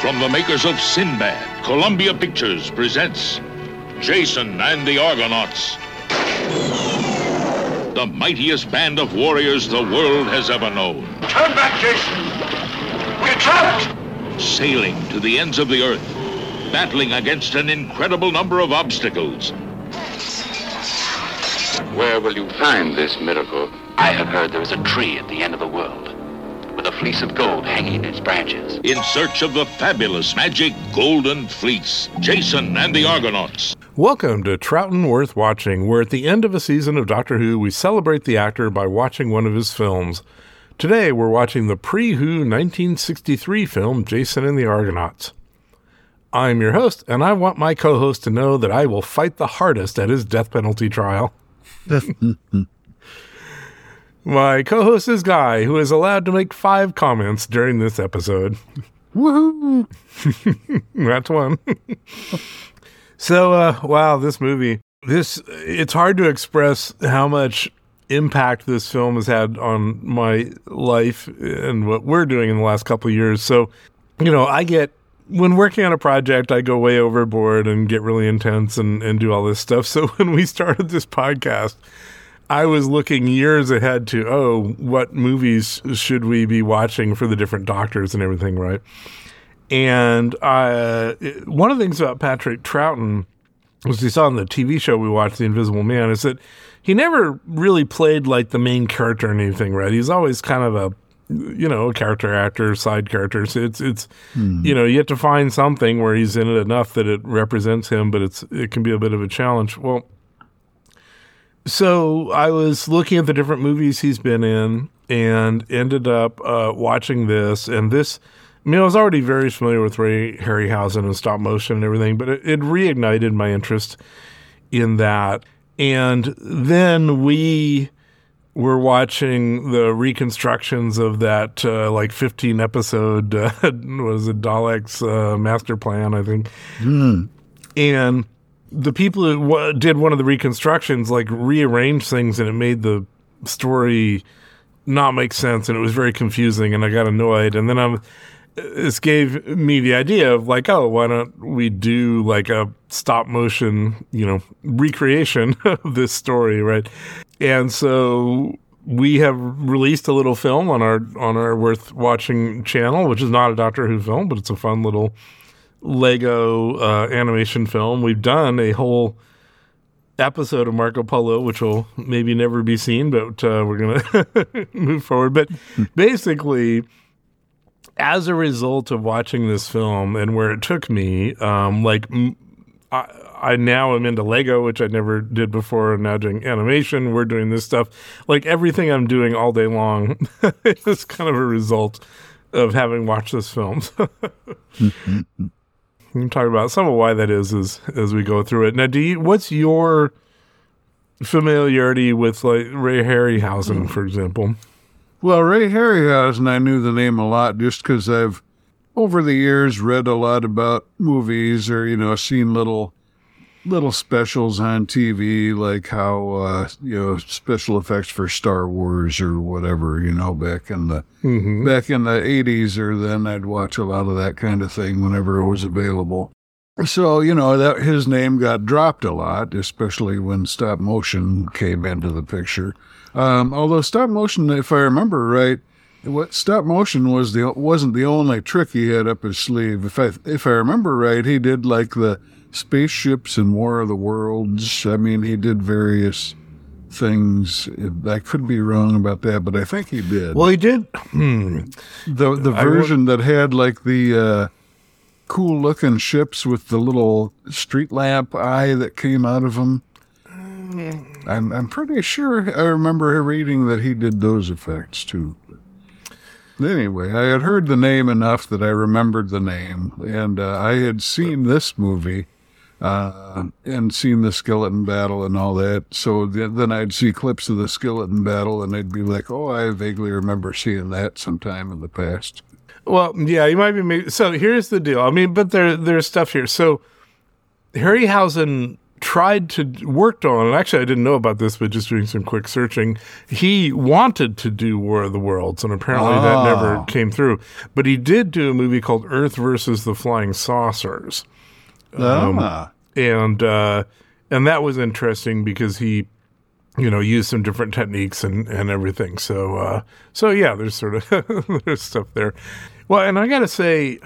From the makers of Sinbad, Columbia Pictures presents Jason and the Argonauts. The mightiest band of warriors the world has ever known. Turn back, Jason! We're trapped! Sailing to the ends of the earth, battling against an incredible number of obstacles. Where will you find this miracle? I have heard there is a tree at the end of the world with a fleece of gold hanging in its branches. In search of the fabulous magic golden fleece. Jason and the Argonauts. Welcome to Troughton Worth Watching, where at the end of a season of Doctor Who, we celebrate the actor by watching one of his films. Today, we're watching the pre Who 1963 film Jason and the Argonauts. I'm your host, and I want my co host to know that I will fight the hardest at his death penalty trial. my co host is Guy, who is allowed to make five comments during this episode. Woohoo! That's one. so, uh, wow, this movie, this, it's hard to express how much impact this film has had on my life and what we're doing in the last couple of years. So, you know, I get, when working on a project, I go way overboard and get really intense and, and do all this stuff. So when we started this podcast, I was looking years ahead to, oh, what movies should we be watching for the different doctors and everything, right? And uh, one of the things about Patrick Troughton was he saw in the TV show we watched, The Invisible Man, is that he never really played like the main character in anything, right? He's always kind of a you know, a character actor, side characters. It's it's mm. you know, you have to find something where he's in it enough that it represents him, but it's it can be a bit of a challenge. Well, so I was looking at the different movies he's been in and ended up uh, watching this and this I mean, I was already very familiar with Ray Harryhausen and stop motion and everything, but it, it reignited my interest in that. And then we were watching the reconstructions of that uh, like 15 episode uh, was it Dalek's uh, master plan I think mm. and the people who w- did one of the reconstructions like rearranged things and it made the story not make sense and it was very confusing and I got annoyed and then I'm this gave me the idea of like, oh, why don't we do like a stop motion, you know, recreation of this story, right? And so we have released a little film on our on our worth watching channel, which is not a Doctor Who film, but it's a fun little Lego uh, animation film. We've done a whole episode of Marco Polo, which will maybe never be seen, but uh, we're gonna move forward. But basically as a result of watching this film and where it took me, um, like I, I, now am into Lego, which I never did before. I'm now doing animation. We're doing this stuff. Like everything I'm doing all day long is kind of a result of having watched this film. We can talk about some of why that is as as we go through it. Now, do you? What's your familiarity with like Ray Harryhausen, for example? Well, Ray Harryhausen, I knew the name a lot just because I've, over the years, read a lot about movies or, you know, seen little little specials on TV, like how, uh, you know, special effects for Star Wars or whatever, you know, back in the, mm-hmm. back in the 80s or then I'd watch a lot of that kind of thing whenever it was available. So, you know, that his name got dropped a lot, especially when stop motion came into the picture. Um, although stop motion, if I remember right, what stop motion was the wasn't the only trick he had up his sleeve. If I if I remember right, he did like the spaceships and War of the Worlds. I mean, he did various things. I could be wrong about that, but I think he did. Well, he did. Hmm. The the version that had like the uh, cool looking ships with the little street lamp eye that came out of them. I'm I'm pretty sure I remember reading that he did those effects too. Anyway, I had heard the name enough that I remembered the name, and uh, I had seen this movie uh, and seen the skeleton battle and all that. So th- then I'd see clips of the skeleton battle, and I'd be like, "Oh, I vaguely remember seeing that sometime in the past." Well, yeah, you might be. So here's the deal. I mean, but there there's stuff here. So Harryhausen tried to worked on and actually i didn't know about this but just doing some quick searching he wanted to do war of the worlds and apparently that never Oh. came through but he did do a movie called earth versus the flying saucers ah. and uh, and that was interesting because he, you know, used some different techniques and, and everything. So uh, so yeah, there's sort of there's stuff there. Well, and I got to say,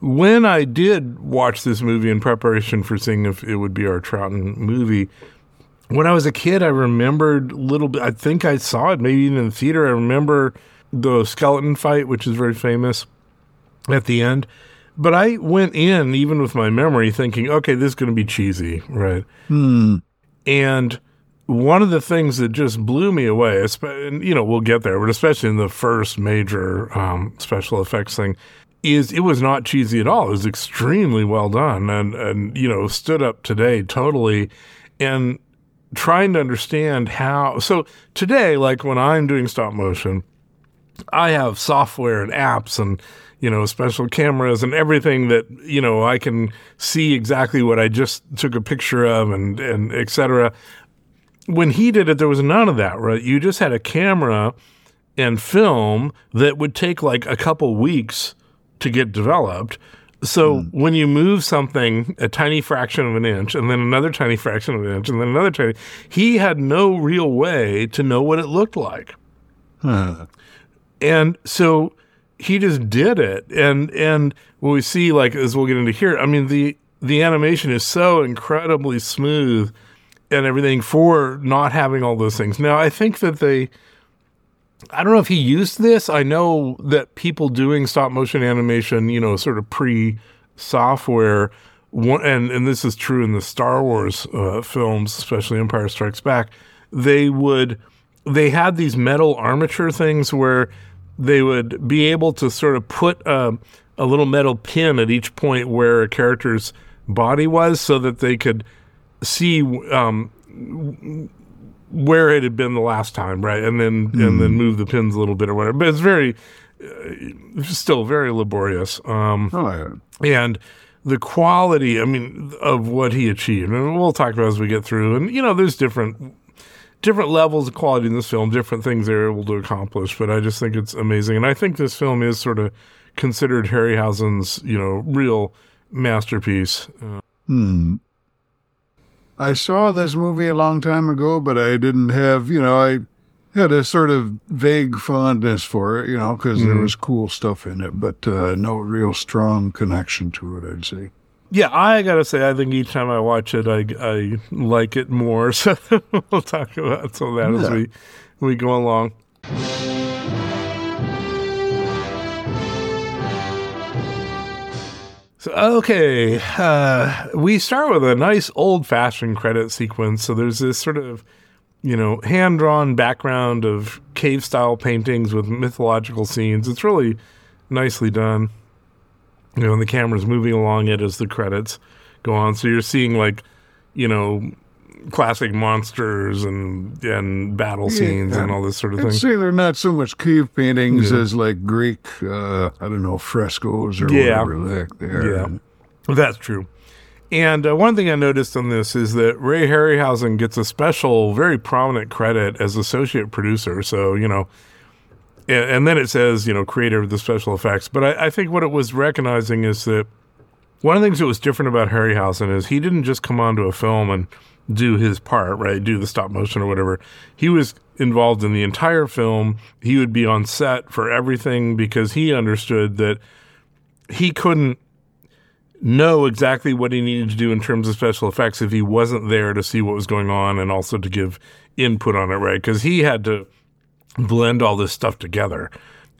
when I did watch this movie in preparation for seeing if it would be our Troughton movie. When I was a kid, I remembered a little bit. I think I saw it maybe even in the theater. I remember the skeleton fight, which is very famous at the end. But I went in, even with my memory, thinking, okay, this is going to be cheesy, right? And one of the things that just blew me away, and you know, we'll get there, but especially in the first major um, special effects thing, is it was not cheesy at all. It was extremely well done, and and you know, stood up today totally, and trying to understand how. So today, like when I'm doing stop motion, I have software and apps and you know special cameras and everything that you know I can see exactly what I just took a picture of and and et cetera. When he did it, there was none of that, right? You just had a camera and film that would take like a couple weeks to get developed. So hmm. when you move something a tiny fraction of an inch and then another tiny fraction of an inch and then another tiny, he had no real way to know what it looked like. And so he just did it. And and what we see, like as we'll get into here, I mean the the animation is so incredibly smooth and everything for not having all those things. Now I think that they I don't know if he used this. I know that people doing stop motion animation, you know, sort of pre software, and and this is true in the Star Wars uh, films, especially Empire Strikes Back. They would they had these metal armature things where they would be able to sort of put a, a little metal pin at each point where a character's body was, so that they could see um, where it had been the last time, right? And then and then move the pins a little bit or whatever. But it's very, uh, still very laborious. Um, Oh, yeah. and the quality, I mean, of what he achieved, and we'll talk about as we get through. And you know, there's different different levels of quality in this film, different things they're able to accomplish. But I just think it's amazing, and I think this film is sort of considered Harryhausen's, you know, real masterpiece. Uh, I saw this movie a long time ago, but I didn't have, you know, I had a sort of vague fondness for it, you know, because there was cool stuff in it, but uh, no real strong connection to it, I'd say. Yeah, I gotta say, I think each time I watch it, I I like it more. So we'll talk about some of that as we we go along. So, okay, uh, we start with a nice old fashioned credit sequence. So there's this sort of, you know, hand drawn background of cave style paintings with mythological scenes. It's really nicely done. You know, and the camera's moving along it as the credits go on. So you're seeing like, you know, classic monsters and and battle scenes and all this sort of I'd thing. say they're not so much cave paintings as like Greek, uh, I don't know, frescoes or Yeah. whatever the heck they are. Yeah, that's true. And uh, one thing I noticed on this is that Ray Harryhausen gets a special, very prominent credit as associate producer. So you know, and, then it says you know creator of the special effects. But I, I think what it was recognizing is that one of the things that was different about Harryhausen is he didn't just come onto a film and do his part, right? Do the stop motion or whatever. He was involved in the entire film. He would be on set for everything because he understood that he couldn't know exactly what he needed to do in terms of special effects if he wasn't there to see what was going on and also to give input on it, right? Because he had to blend all this stuff together.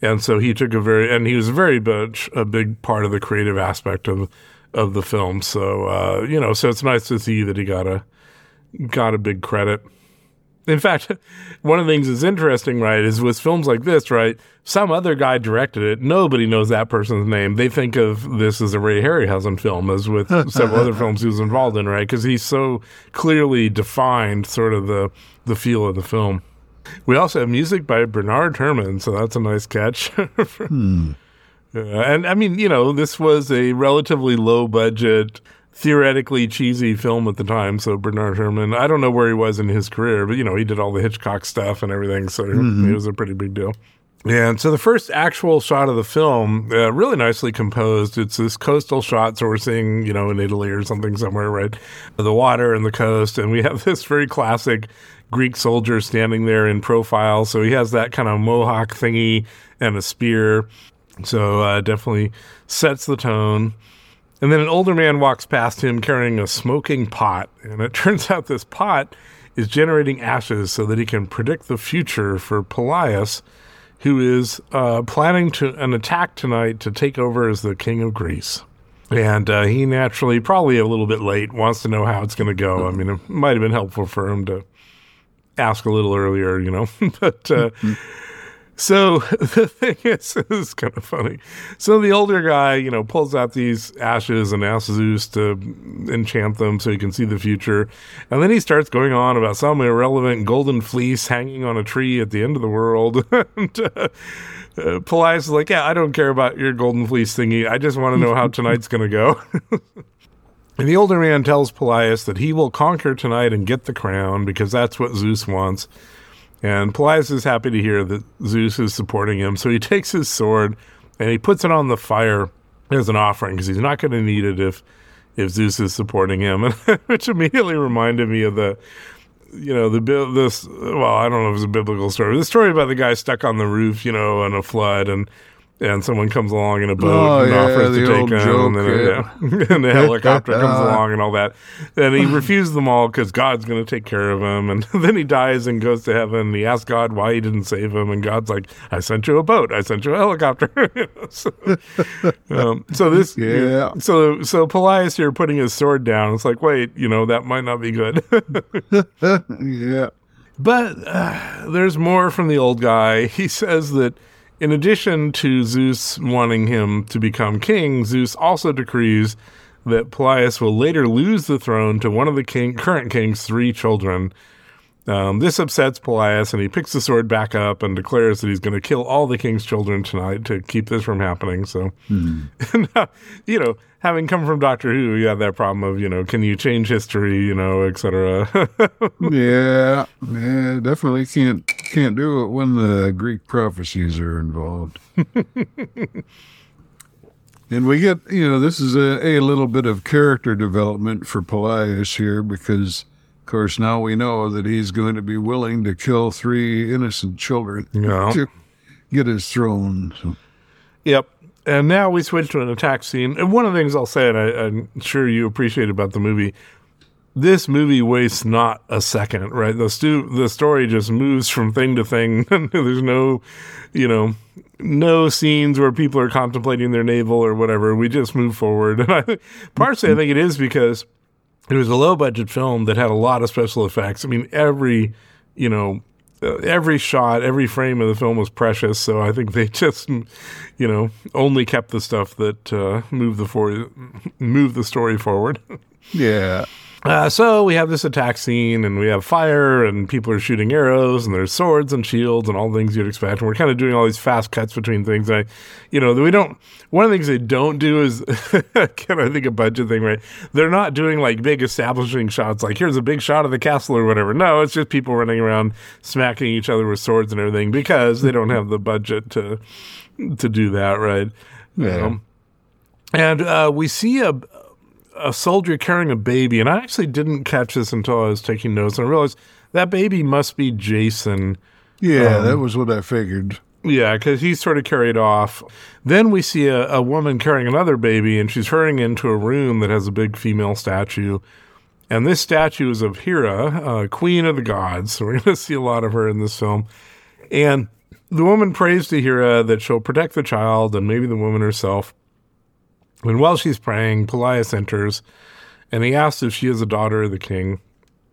And so he took a very, and he was very much a big part of the creative aspect of of the film. So uh, you know, so it's nice to see that he got a got a big credit. In fact, one of the things that's interesting, right, is with films like this, right, some other guy directed it. Nobody knows that person's name. They think of this as a Ray Harryhausen film, as with several other films he was involved in, right? Because he's so clearly defined sort of the, the feel of the film. We also have music by Bernard Herrmann, so that's a nice catch. Uh, and I mean, you know, this was a relatively low budget theoretically cheesy film at the time. So Bernard Herrmann, I don't know where he was in his career, but you know, he did all the Hitchcock stuff and everything. So mm-hmm. it was a pretty big deal. And so the first actual shot of the film, uh, really nicely composed. It's this coastal shot. So we're seeing, you know, in Italy or something somewhere, right? The water and the coast. And we have this very classic Greek soldier standing there in profile. So he has that kind of mohawk thingy and a spear. So uh, definitely sets the tone. And then an older man walks past him carrying a smoking pot. And it turns out this pot is generating ashes so that he can predict the future for Pelias, who is uh, planning to an attack tonight to take over as the king of Greece. And uh, he naturally, probably a little bit late, wants to know how it's going to go. I mean, it might have been helpful for him to ask a little earlier, you know. but uh, mm-hmm. So the thing is, it's kind of funny. So the older guy, you know, pulls out these ashes and asks Zeus to enchant them so he can see the future. And then he starts going on about some irrelevant golden fleece hanging on a tree at the end of the world. and, uh, uh, Pelias is like, yeah, I don't care about your golden fleece thingy. I just want to know how tonight's going to go. And the older man tells Pelias that he will conquer tonight and get the crown because that's what Zeus wants. And Pelias is happy to hear that Zeus is supporting him. So he takes his sword and he puts it on the fire as an offering because he's not going to need it if if Zeus is supporting him, which immediately reminded me of the, you know, the this. Well, I don't know if it's a biblical story. The story about the guy stuck on the roof, you know, in a flood, and and someone comes along in a boat oh, and yeah, offers to take him, joke, and, then, yeah. yeah. and the helicopter comes along and all that. And he refuses them all because God's going to take care of him. And then he dies and goes to heaven. And he asks God why he didn't save him, and God's like, "I sent you a boat. I sent you a helicopter." so, um, so, this, yeah. So so Pelias here putting his sword down. It's like, wait, you know, that might not be good. yeah. But uh, there's more from the old guy. He says that in addition to Zeus wanting him to become king, Zeus also decrees that Pelias will later lose the throne to one of the king, current king's three children. Um, this upsets Pelias, and he picks the sword back up and declares that he's going to kill all the king's children tonight to keep this from happening. So, hmm. now, you know, having come from Doctor Who, you have that problem of, you know, can you change history, you know, etc. yeah, yeah, definitely can't can't do it when the Greek prophecies are involved. and we get, you know, this is a, a little bit of character development for Pelias here because, of course, now we know that he's going to be willing to kill three innocent children yeah. to get his throne. So. Yep. And now we switch to an attack scene. And one of the things I'll say, and I, am sure you appreciate about the movie, this movie wastes not a second, right? The stu- the story just moves from thing to thing. There's no, you know, no scenes where people are contemplating their navel or whatever. We just move forward. And I, partially, I think it is because it was a low budget film that had a lot of special effects. I mean, every, you know, uh, every shot, every frame of the film was precious. So I think they just, you know, only kept the stuff that uh, moved the for moved the story forward. Yeah. Uh, so we have this attack scene, and we have fire, and people are shooting arrows, and there's swords and shields, and all the things you'd expect. And we're kind of doing all these fast cuts between things. I, you know, we don't. One of the things they don't do is, kind of I think a budget thing, right? They're not doing like big establishing shots, like here's a big shot of the castle or whatever. No, it's just people running around smacking each other with swords and everything because they don't have the budget to to do that, right? Yeah. Um, and uh, we see a a soldier carrying a baby, and I actually didn't catch this until I was taking notes, and I realized that baby must be Jason. Yeah, um, that was what I figured. Yeah, because he's sort of carried off. Then we see a, a woman carrying another baby, and she's hurrying into a room that has a big female statue. And this statue is of Hera, uh, queen of the gods. So we're going to see a lot of her in this film. And the woman prays to Hera that she'll protect the child and maybe the woman herself. And while she's praying, Pelias enters, and he asks if she is a daughter of the king.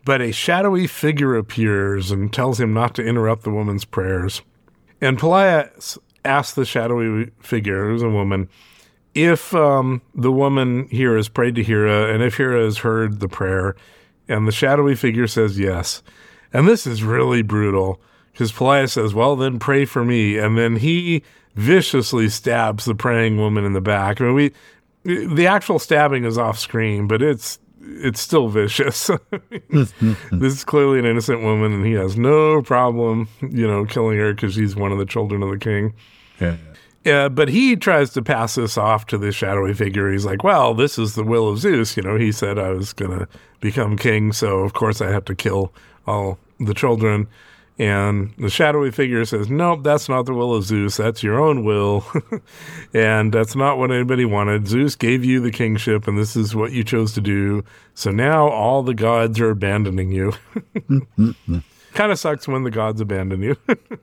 But a shadowy figure appears and tells him not to interrupt the woman's prayers. And Pelias asks the shadowy figure, who's a woman, if um, the woman here has prayed to Hera, and if Hera has heard the prayer, and the shadowy figure says yes. And this is really brutal because Pelias says, Well, then pray for me. And then he viciously stabs the praying woman in the back. I mean, we the actual stabbing is off screen, but it's it's still vicious. this is clearly an innocent woman, and he has no problem, you know, killing her because she's one of the children of the king. Yeah. Yeah, but he tries to pass this off to the shadowy figure. He's like, "Well, this is the will of Zeus." You know, he said I was going to become king, so of course I have to kill all the children. And the shadowy figure says, Nope, that's not the will of Zeus. That's your own will. and that's not what anybody wanted. Zeus gave you the kingship, and this is what you chose to do. So now all the gods are abandoning you. kind of sucks when the gods abandon you.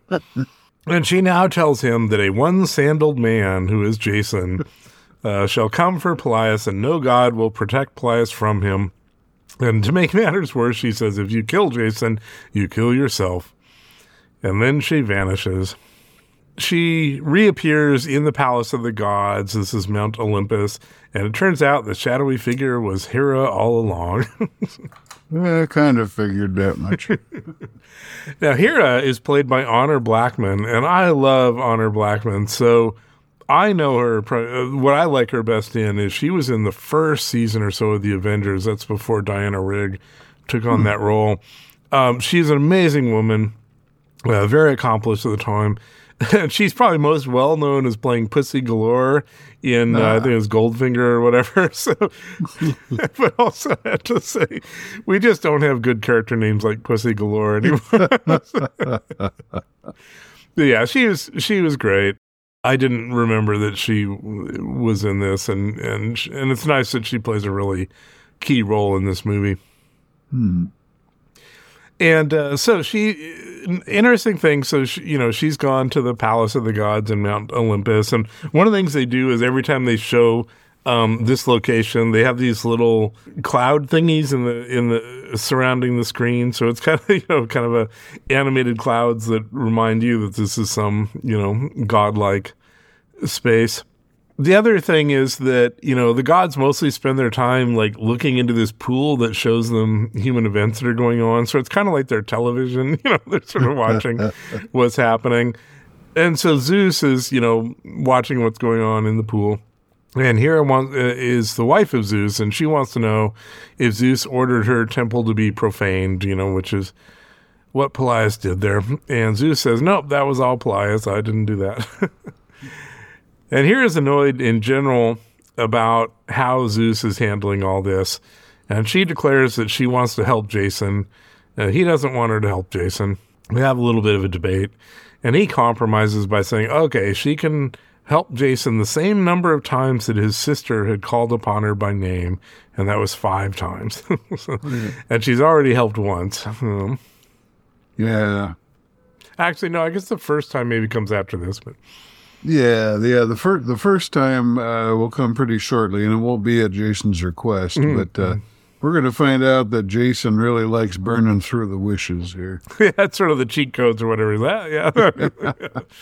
and she now tells him that a one sandaled man, who is Jason, uh, shall come for Pelias, and no god will protect Pelias from him. And to make matters worse, she says, if you kill Jason, you kill yourself and then she vanishes. She reappears in the palace of the gods. This is Mount Olympus, and it turns out the shadowy figure was Hera all along. I kind of figured that much. now, Hera is played by Honor Blackman, and I love Honor Blackman. So I know her. What I like her best in is she was in the first season or so of The Avengers. That's before Diana Rigg took on hmm. that role. Um, she's an amazing woman uh, very accomplished at the time. And she's probably most well known as playing Pussy Galore in uh, I think it was Goldfinger or whatever. So, but also I have to say, we just don't have good character names like Pussy Galore anymore. yeah, she was she was great. I didn't remember that she was in this, and and and it's nice that she plays a really key role in this movie. Hmm. And uh, so she, interesting thing. So she, you know, she's gone to the palace of the gods in Mount Olympus, and one of the things they do is every time they show um, this location, they have these little cloud thingies in the in the surrounding the screen. So it's kind of you know kind of a animated clouds that remind you that this is some you know godlike space the other thing is that you know the gods mostly spend their time like looking into this pool that shows them human events that are going on. So it's kind of like their television you know they're sort of watching what's happening. And so zeus is you know watching what's going on in the pool. And Hera uh, is the wife of zeus and she wants to know if zeus ordered her temple to be profaned you know which is what Pelias did there. And zeus says nope that was all Pelias. I didn't do that And Hera is annoyed in general about how Zeus is handling all this. And she declares that she wants to help Jason. Uh, he doesn't want her to help Jason. We have a little bit of a debate. And he compromises by saying, okay, she can help Jason the same number of times that his sister had called upon her by name. And that was five times. so, And she's already helped once. Um, yeah. Actually, no, I guess the first time maybe comes after this, but. Yeah, yeah. The first the first time uh, will come pretty shortly, and it won't be at Jason's request. Mm-hmm. But uh, we're going to find out that Jason really likes burning through the wishes here. yeah, that's sort of the cheat codes or whatever. That yeah.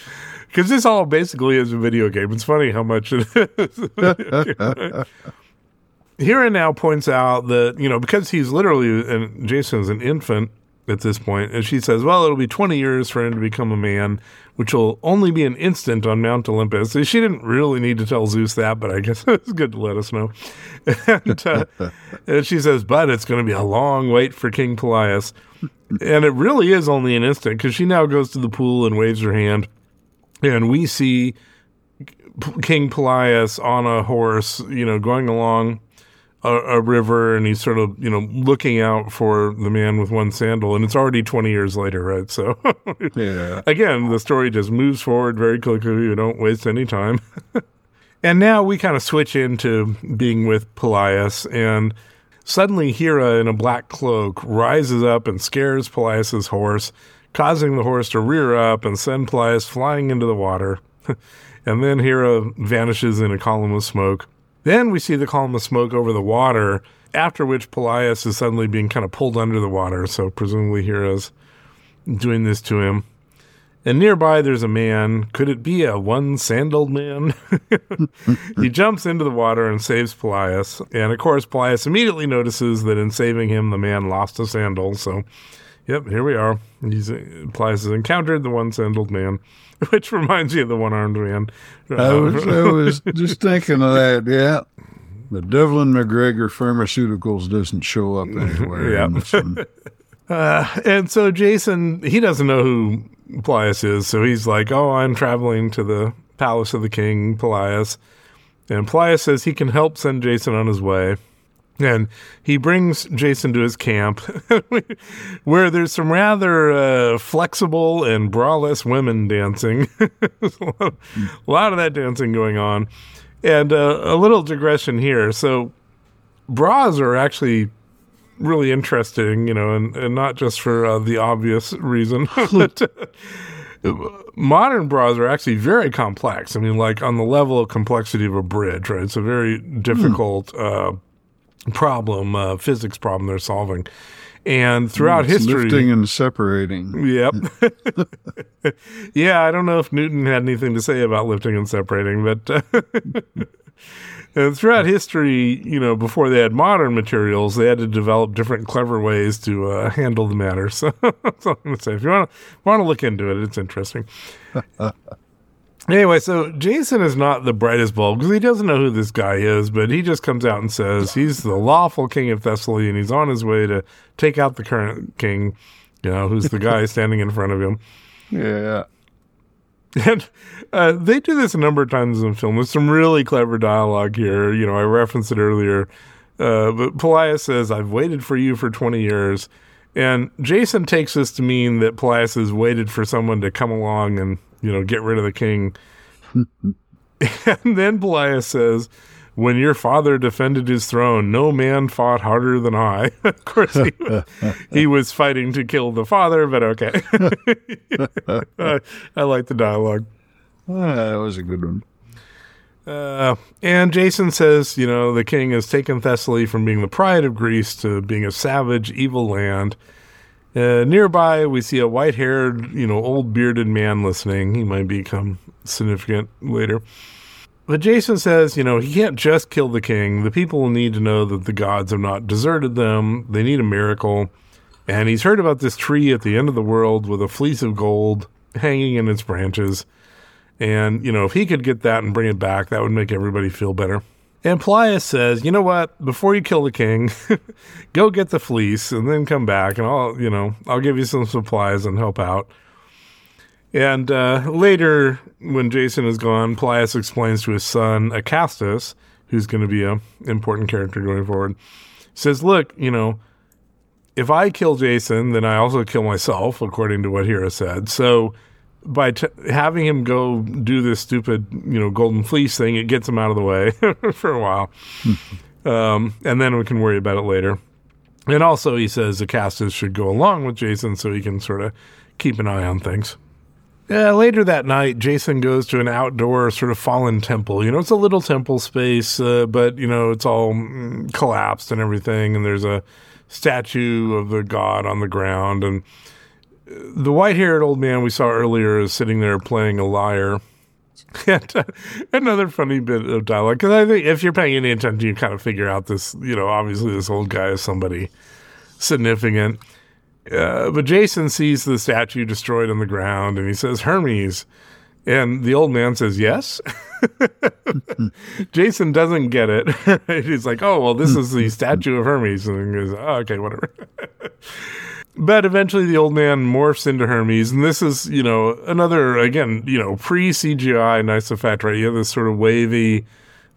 Because this all basically is a video game. It's funny how much it is. Hera now points out that, you know, because he's literally, and Jason's an infant, at this point, and she says, "Well, it'll be 20 years for him to become a man, which will only be an instant on Mount Olympus." So she didn't really need to tell Zeus that, but I guess it's good to let us know. and, uh, and she says, "But it's going to be a long wait for King Pelias," and it really is only an instant because she now goes to the pool and waves her hand, and we see King Pelias on a horse, you know, going along a, a, river and he's sort of you know looking out for the man with one sandal and it's already 20 years later right? So yeah. again the story just moves forward very quickly. You don't waste any time. And now we kind of switch into being with Pelias and suddenly Hera in a black cloak rises up and scares Pelias's horse causing the horse to rear up and send Pelias flying into the water. And then Hera vanishes in a column of smoke then we see the column of smoke over the water, after which Pelias is suddenly being kind of pulled under the water. So presumably Hera's doing this to him. And nearby there's a man. Could it be a one sandaled man? he jumps into the water and saves Pelias. And of course, Pelias immediately notices that in saving him, the man lost a sandal. So, yep, here we are. He's, Pelias has encountered the one sandaled man. which reminds you of the one armed man. I uh, was, I was just thinking of that. Yeah. the Devlin MacGregor Pharmaceuticals doesn't show up anywhere. This one. Uh, and so Jason, he doesn't know who Pelias is, so he's like, "Oh, I'm traveling to the palace of the king, Pelias." And Pelias says he can help send Jason on his way. And he brings Jason to his camp, where there's some rather uh, flexible and braless women dancing. A, lot of, a lot of that dancing going on. And uh, a little digression here. So, bras are actually really interesting, you know, and, and not just for uh, the obvious reason. but, uh, modern bras are actually very complex. I mean, like on the level of complexity of a bridge, right? It's a very difficult uh, problem, uh, physics problem they're solving. And throughout It's history, lifting and separating. Yep. yeah, I don't know if Newton had anything to say about lifting and separating, but uh, and throughout history, you know, before they had modern materials, they had to develop different clever ways to uh, handle the matter. So all I'm going to say. If you want to want to look into it, it's interesting. Anyway, so Jason is not the brightest bulb because he doesn't know who this guy is, but he just comes out and says he's the lawful king of Thessaly and he's on his way to take out the current king, you know, who's the guy standing in front of him. Yeah. And uh, they do this a number of times in the film. There's some really clever dialogue here. You know, I referenced it earlier. Uh, but Pelias says, I've waited for you for 20 years. And Jason takes this to mean that Pelias has waited for someone to come along and, you know, get rid of the king. and then Pelias says, when your father defended his throne, no man fought harder than I. of course, he, he was fighting to kill the father, but okay. I, I like the dialogue. Ah, that was a good one. Uh, and Jason says, you know, the king has taken Thessaly from being the pride of Greece to being a savage, evil land. Uh, nearby, we see a white haired, you know, old bearded man listening. He might become significant later. But Jason says, you know, he can't just kill the king. The people need to know that the gods have not deserted them. They need a miracle. And he's heard about this tree at the end of the world with a fleece of gold hanging in its branches. And, you know, if he could get that and bring it back, that would make everybody feel better. And Pelias says, you know what? Before you kill the king, go get the fleece and then come back and I'll, you know, I'll give you some supplies and help out. And uh, later, when Jason is gone, Pelias explains to his son, Acastus, who's going to be an important character going forward, says, look, you know, if I kill Jason, then I also kill myself, according to what Hera said. So by t- having him go do this stupid, you know, golden fleece thing, it gets him out of the way for a while. um, and then we can worry about it later. And also, he says Acastus should go along with Jason so he can sort of keep an eye on things. Yeah, later that night, Jason goes to an outdoor sort of fallen temple. You know, it's a little temple space, uh, but, you know, it's all mm, collapsed and everything. And there's a statue of the god on the ground. And the white haired old man we saw earlier is sitting there playing a lyre. And uh, another funny bit of dialogue, because I think if you're paying any attention, you kind of figure out this, you know, obviously this old guy is somebody significant. Uh, but Jason sees the statue destroyed on the ground and he says, Hermes. And the old man says, Yes. Jason doesn't get it. He's like, Oh, well, this is the statue of Hermes. And he goes, oh, Okay, whatever. But eventually the old man morphs into Hermes. And this is, you know, another, again, you know, pre CGI nice effect, right? You have this sort of wavy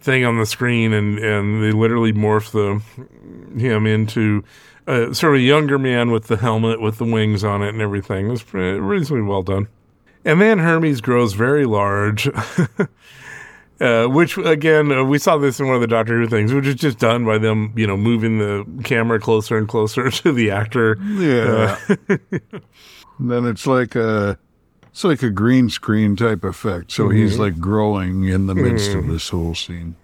thing on the screen and, and they literally morph the him into uh, sort of a younger man with the helmet with the wings on it and everything. It was pretty, reasonably well done. And then Hermes grows very large, uh, which again uh, we saw this in one of the Doctor Who things, which is just done by them, you know, moving the camera closer and closer to the actor. Yeah. And then it's like a it's like a green screen type effect. So he's like growing in the midst of this whole scene.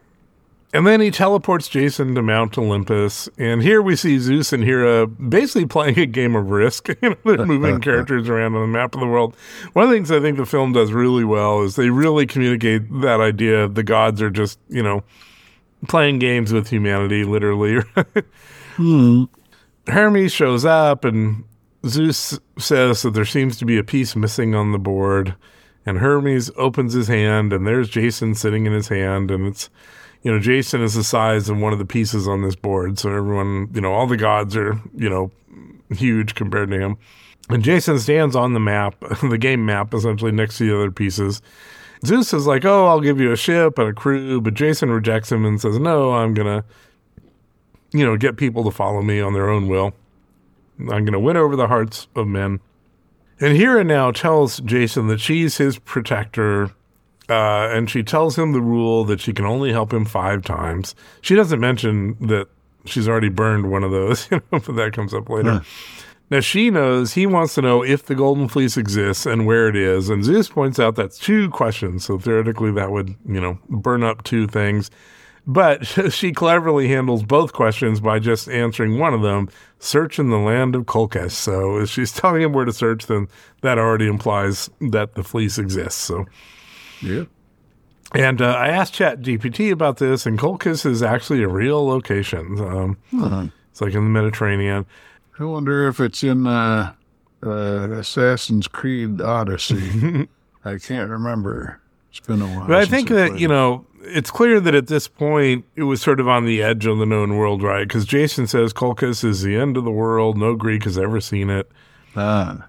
And then he teleports Jason to Mount Olympus. And here we see Zeus and Hera basically playing a game of risk. you know, they're moving characters around on the map of the world. One of the things I think the film does really well is they really communicate that idea the gods are just, you know, playing games with humanity, literally. Hmm. Hermes shows up and Zeus says that there seems to be a piece missing on the board. And Hermes opens his hand and there's Jason sitting in his hand. And it's, you know, Jason is the size of one of the pieces on this board. So everyone, you know, all the gods are, you know, huge compared to him. And Jason stands on the map, the game map, essentially next to the other pieces. Zeus is like, "Oh, I'll give you a ship and a crew," but Jason rejects him and says, "No, I'm gonna, you know, get people to follow me on their own will. I'm gonna win over the hearts of men." And Hera now tells Jason that she's his protector, uh, and she tells him the rule that she can only help him five times. She doesn't mention that she's already burned one of those, you know, but that comes up later. Now she knows he wants to know if the Golden Fleece exists and where it is. And Zeus points out that's two questions. So theoretically, that would, you know, burn up two things. But she cleverly handles both questions by just answering one of them search in the land of Colchis. So if she's telling him where to search, then that already implies that the fleece exists. So, Yeah. and uh, I asked Chat GPT about this, and Colchis is actually a real location. Um, It's like in the Mediterranean. I wonder if it's in uh, uh, Assassin's Creed Odyssey. I can't remember. It's been a while. But I think that, you know, it's clear that at this point it was sort of on the edge of the known world, right? Because Jason says Colchis is the end of the world. No Greek has ever seen it. Ah,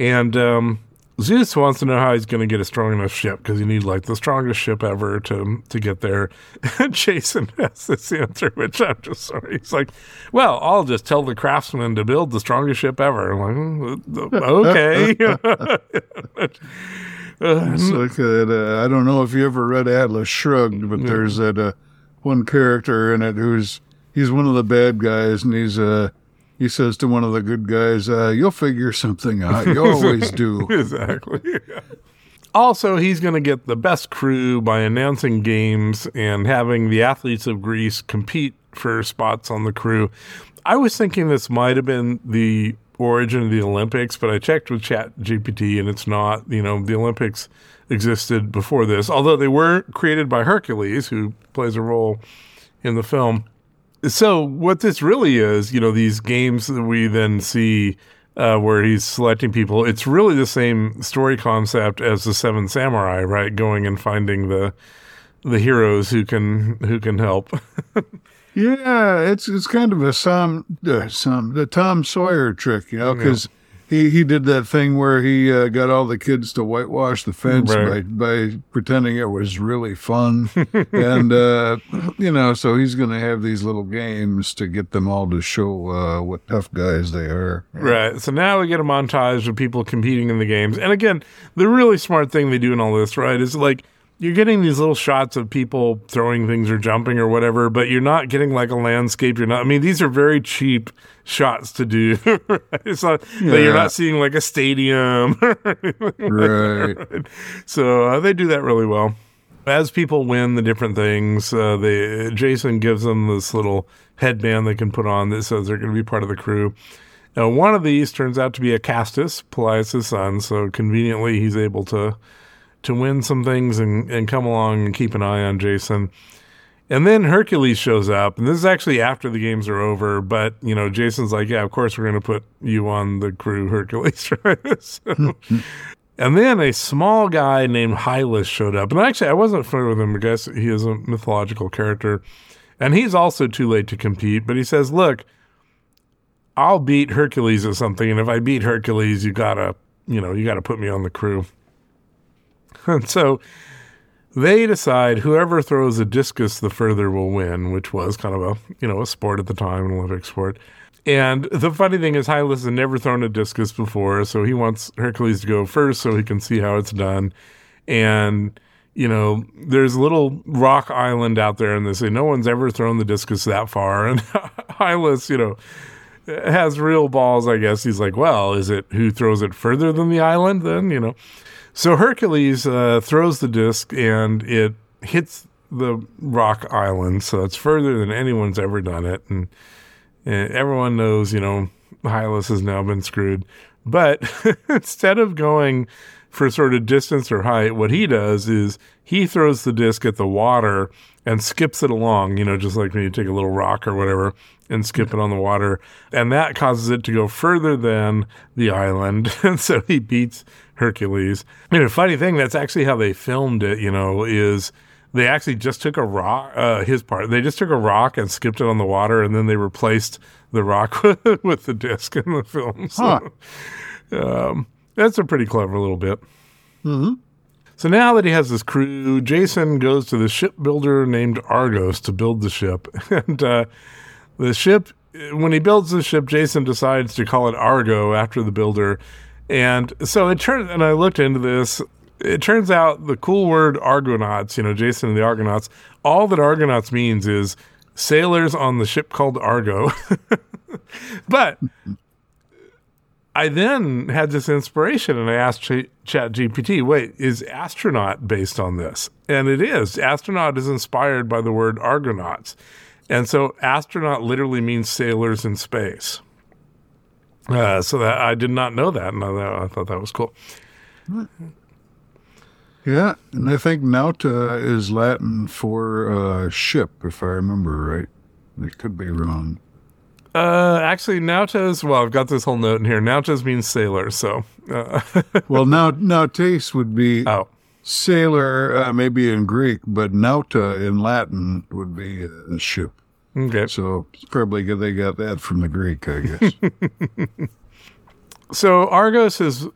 And um, Zeus wants to know how he's going to get a strong enough ship because you need like the strongest ship ever to to get there. Jason has this answer, which I'm just sorry. He's like, "Well, I'll just tell the craftsman to build the strongest ship ever." I'm like, "Mm, okay. it's like that. Uh, I don't know if you ever read Atlas Shrugged, but there's that uh, one character in it who's he's one of the bad guys, and he's uh he says to one of the good guys, uh, "You'll figure something out. You always do." exactly. Also, he's going to get the best crew by announcing games and having the athletes of Greece compete for spots on the crew. I was thinking this might have been the origin of the Olympics, but I checked with Chat GPT and it's not. You know, the Olympics existed before this, although they were created by Hercules, who plays a role in the film. So what this really is, you know, these games that we then see uh, where he's selecting people, it's really the same story concept as the Seven Samurai, right? Going and finding the the heroes who can who can help. Yeah, it's it's kind of a Sam, uh, Sam the Tom Sawyer trick, you know, because he, he did that thing where he uh, got all the kids to whitewash the fence Right. by by pretending it was really fun, and uh, you know, so he's going to have these little games to get them all to show uh, what tough guys they are. Right. So now we get a montage of people competing in the games. And again, the really smart thing they do in all this, right, is like you're getting these little shots of people throwing things or jumping or whatever, but you're not getting like a landscape. You're not, I mean, these are very cheap shots to do. right? It's not that you're not seeing like a stadium. Right. so uh, they do that really well. As people win the different things, uh, they Jason gives them this little headband they can put on that says they're going to be part of the crew. Now, one of these turns out to be Acastus, Pelias' son, so conveniently he's able to to win some things and, and come along and keep an eye on Jason. And then Hercules shows up, and this is actually after the games are over. But you know, Jason's like, "Yeah, of course we're going to put you on the crew, Hercules." So- and then a small guy named Hylas showed up, and actually, I wasn't familiar with him. I guess he is a mythological character, and he's also too late to compete. But he says, "Look, I'll beat Hercules at something, and if I beat Hercules, you gotta, you know, you gotta put me on the crew." And so they decide whoever throws a discus the further will win, which was kind of a you know a sport at the time, an Olympic sport. And the funny thing is, Hylas had never thrown a discus before, so he wants Hercules to go first so he can see how it's done. And you know, there's a little rock island out there, and they say no one's ever thrown the discus that far. And Hylas, you know, has real balls, I guess. He's like, well, is it who throws it further than the island? Then you know. So Hercules uh, throws the disc and it hits the rock island. So it's further than anyone's ever done it. And, and everyone knows, you know, Hylas has now been screwed. But instead of going for sort of distance or height, what he does is he throws the disc at the water and skips it along, you know, just like when you take a little rock or whatever and skip it on the water. And that causes it to go further than the island. And so he beats Hercules. And a funny thing, that's actually how they filmed it, you know, is they actually just took a rock, uh, his part, they just took a rock and skipped it on the water, and then they replaced the rock with the disc in the film. So, um, that's a pretty clever little bit. Mm-hmm. So now that he has his crew, Jason goes to the shipbuilder named Argos to build the ship. And uh, the ship, when he builds the ship, Jason decides to call it Argo after the builder. And so it turns, and I looked into this. It turns out the cool word Argonauts, you know, Jason and the Argonauts, all that Argonauts means is sailors on the ship called Argo. but I then had this inspiration and I asked Ch- Chat GPT, wait, is astronaut based on this? And it is. Astronaut is inspired by the word Argonauts. And so astronaut literally means sailors in space. Uh, so that I did not know that, and I, I thought that was cool. Yeah, and I think nauta is Latin for uh, ship, if I remember right. I could be wrong. Uh, actually, nautas. Well, I've got this whole note in here. Nautas means sailor. So, uh, well, now nautes would be oh, sailor, uh, maybe in Greek, but nauta in Latin would be a ship. Okay. So probably they got that from the Greek, I guess. So Argos has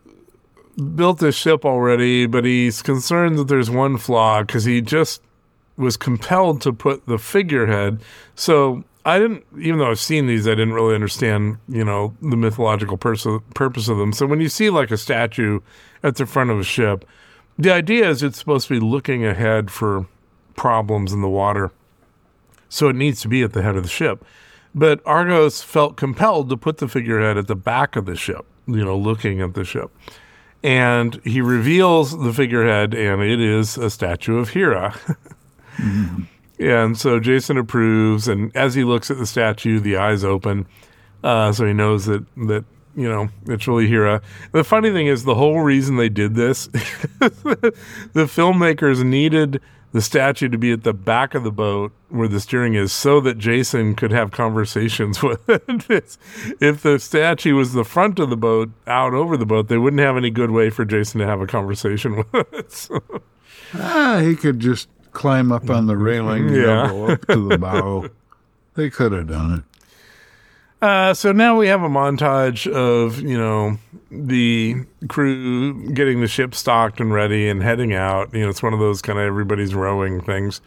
built this ship already, but he's concerned that there's one flaw because he just was compelled to put the figurehead. So I didn't, even though I've seen these, I didn't really understand, you know, the mythological pers- purpose of them. So when you see like a statue at the front of a ship, the idea is it's supposed to be looking ahead for problems in the water. So it needs to be at the head of the ship. But Argos felt compelled to put the figurehead at the back of the ship, you know, looking at the ship. And he reveals the figurehead, and it is a statue of Hera. And so Jason approves, and as he looks at the statue, the eyes open, uh, so he knows that that you know it's really Hera. The funny thing is, the whole reason they did this, the filmmakers needed the statue to be at the back of the boat where the steering is, so that Jason could have conversations with it. if the statue was the front of the boat, out over the boat, they wouldn't have any good way for Jason to have a conversation with it. So- ah, he could just climb up on the railing, Yeah. up to the bow. They could have done it. Uh, so now we have a montage of you know the crew getting the ship stocked and ready and heading out. You know, it's one of those kind of everybody's rowing things.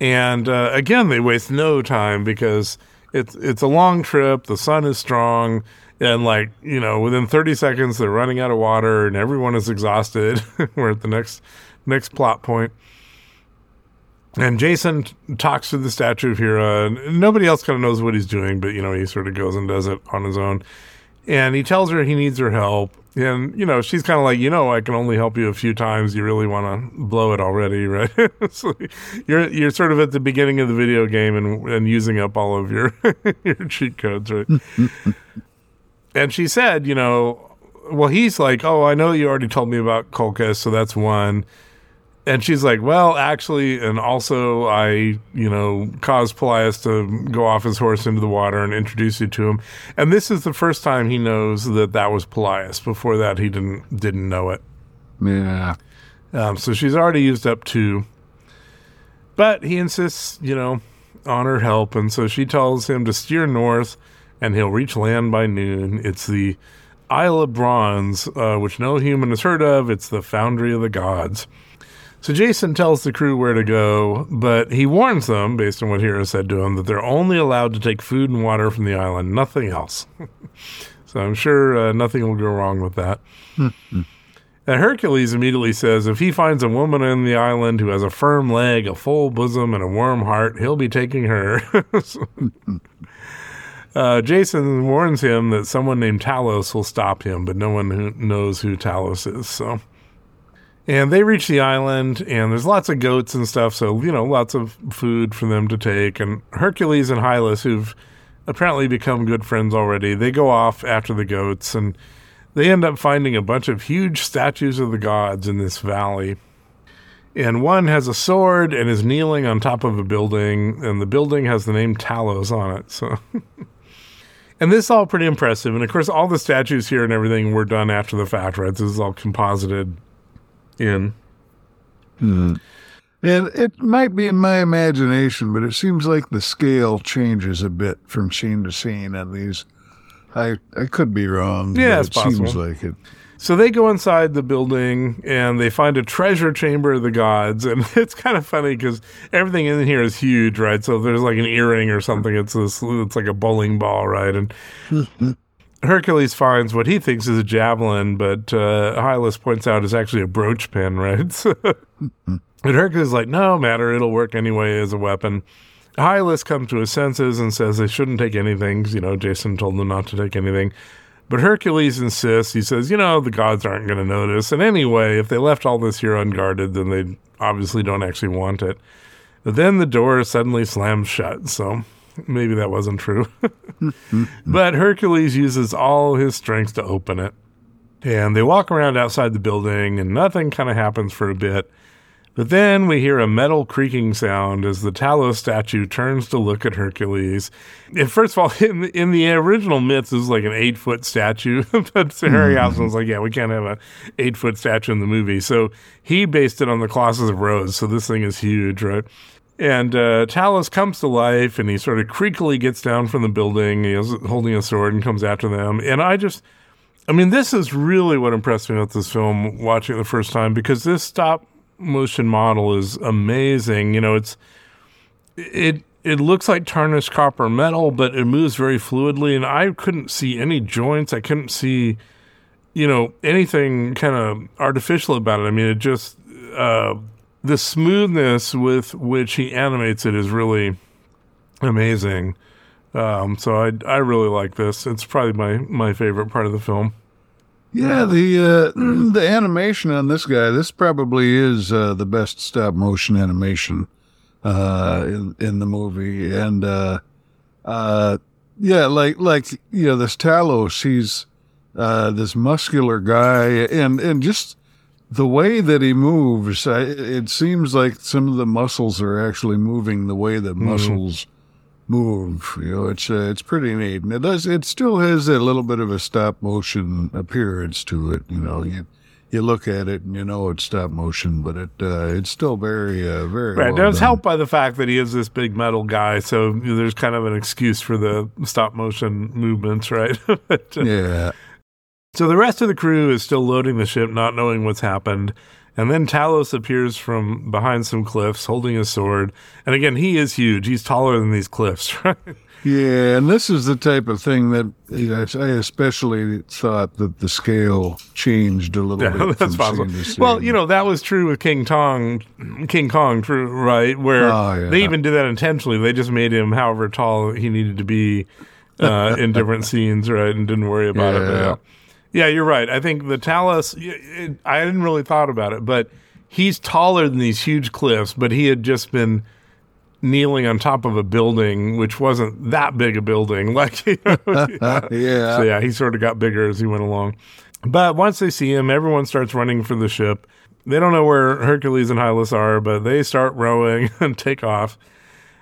And uh, again, they waste no time because it's it's a long trip. The sun is strong, and like you know, within thirty seconds they're running out of water and everyone is exhausted. We're at the next next plot point. And Jason talks to the statue of Hera, and nobody else kind of knows what he's doing, but you know he sort of goes and does it on his own. And he tells her he needs her help, and you know she's kind of like, you know, I can only help you a few times. You really want to blow it already, right? so you're you're sort of at the beginning of the video game and and using up all of your your cheat codes, right? and she said, you know, well, he's like, oh, I know you already told me about Colchis, so that's one. And she's like, well, actually, and also I, you know, caused Pelias to go off his horse into the water and introduce you to him. And this is the first time he knows that that was Pelias. Before that, he didn't didn't know it. Yeah. Um, so she's already used up two. But he insists, you know, on her help. And so she tells him to steer north and he'll reach land by noon. It's the Isle of Bronze, uh, which no human has heard of. It's the foundry of the gods. So Jason tells the crew where to go, but he warns them, based on what Hera said to him, that they're only allowed to take food and water from the island, nothing else. so I'm sure uh, nothing will go wrong with that. And Hercules immediately says if he finds a woman on the island who has a firm leg, a full bosom, and a warm heart, he'll be taking her. Uh, Jason warns him that someone named Talos will stop him, but no one who knows who Talos is. So, and they reach the island, and there's lots of goats and stuff. So you know, lots of food for them to take. And Hercules and Hylas, who've apparently become good friends already, they go off after the goats and they end up finding a bunch of huge statues of the gods in this valley. And one has a sword and is kneeling on top of a building, and the building has the name Talos on it. So, and this is all pretty impressive. And of course, all the statues here and everything were done after the fact, right? This is all composited in. Hmm. And it might be in my imagination, but it seems like the scale changes a bit from scene to scene on these. I I could be wrong. Yeah, it seems like it. So they go inside the building and they find a treasure chamber of the gods, and it's kind of funny because everything in here is huge, right? So if there's like an earring or something. It's this, it's like a bowling ball, right? And Hercules finds what he thinks is a javelin, but uh, Hylas points out is actually a brooch pin, right? So- and Hercules is like, no matter, it'll work anyway as a weapon. Hylas comes to his senses and says they shouldn't take anything. You know, Jason told them not to take anything. But Hercules insists. He says, you know, the gods aren't going to notice. And anyway, if they left all this here unguarded, then they obviously don't actually want it. But then the door suddenly slams shut. So maybe that wasn't true. but Hercules uses all his strength to open it. And they walk around outside the building, and nothing kind of happens for a bit. But then we hear a metal creaking sound as the Talos statue turns to look at Hercules. And first of all, in the, in the original myths, it was like an eight foot statue. but Sir Harryhausen was like, yeah, we can't have an eight foot statue in the movie. So he based it on the Colossus of Rhodes. So this thing is huge, right? And uh, Talos comes to life and he sort of creakily gets down from the building. He's holding a sword and comes after them. And I just, I mean, this is really what impressed me about this film watching it the first time because this stop motion model is amazing. You know, it's it it looks like tarnished copper metal, but it moves very fluidly, and I couldn't see any joints. I couldn't see, you know, anything kind of artificial about it. I mean, it just uh, the smoothness with which he animates it is really amazing. Um, so I I really like this. It's probably my my favorite part of the film. Yeah, the uh, the animation on this guy, this probably is uh, the best stop motion animation uh, in in the movie, and uh, uh, yeah, like like you know, this Talos, he's uh, this muscular guy, and and just the way that he moves, I, it seems like some of the muscles are actually moving the way that muscles move. You know, it's uh, it's pretty neat, and it does. It still has a little bit of a stop motion appearance to it. You know, you you look at it and you know it's stop motion, but it uh, it's still very uh, very Right. well It was done. helped by the fact that he is this big metal guy, so there's kind of an excuse for the stop motion movements, right? But, uh, Yeah, So the rest of the crew is still loading the ship, not knowing what's happened. And then Talos appears from behind some cliffs holding a sword. And again, he is huge. He's taller than these cliffs, right? yeah, and this is the type of thing that you know, I especially thought that the scale changed a little Yeah, bit. that's from possible. scene to scene. Well, you know, that was true with King Tong, King Kong, true, right? Where Oh, yeah. they even did that intentionally. They just made him however tall he needed to be uh, in different scenes, right? And didn't worry about it. Yeah. Yeah. Yeah, you're right. I think the Talos. it, I hadn't really thought about it, but he's taller than these huge cliffs, but he had just been kneeling on top of a building, which wasn't that big a building. Like, you know, yeah, so yeah, he sort of got bigger as he went along. But once they see him, everyone starts running for the ship. They don't know where Hercules and Hylas are, but they start rowing and take off.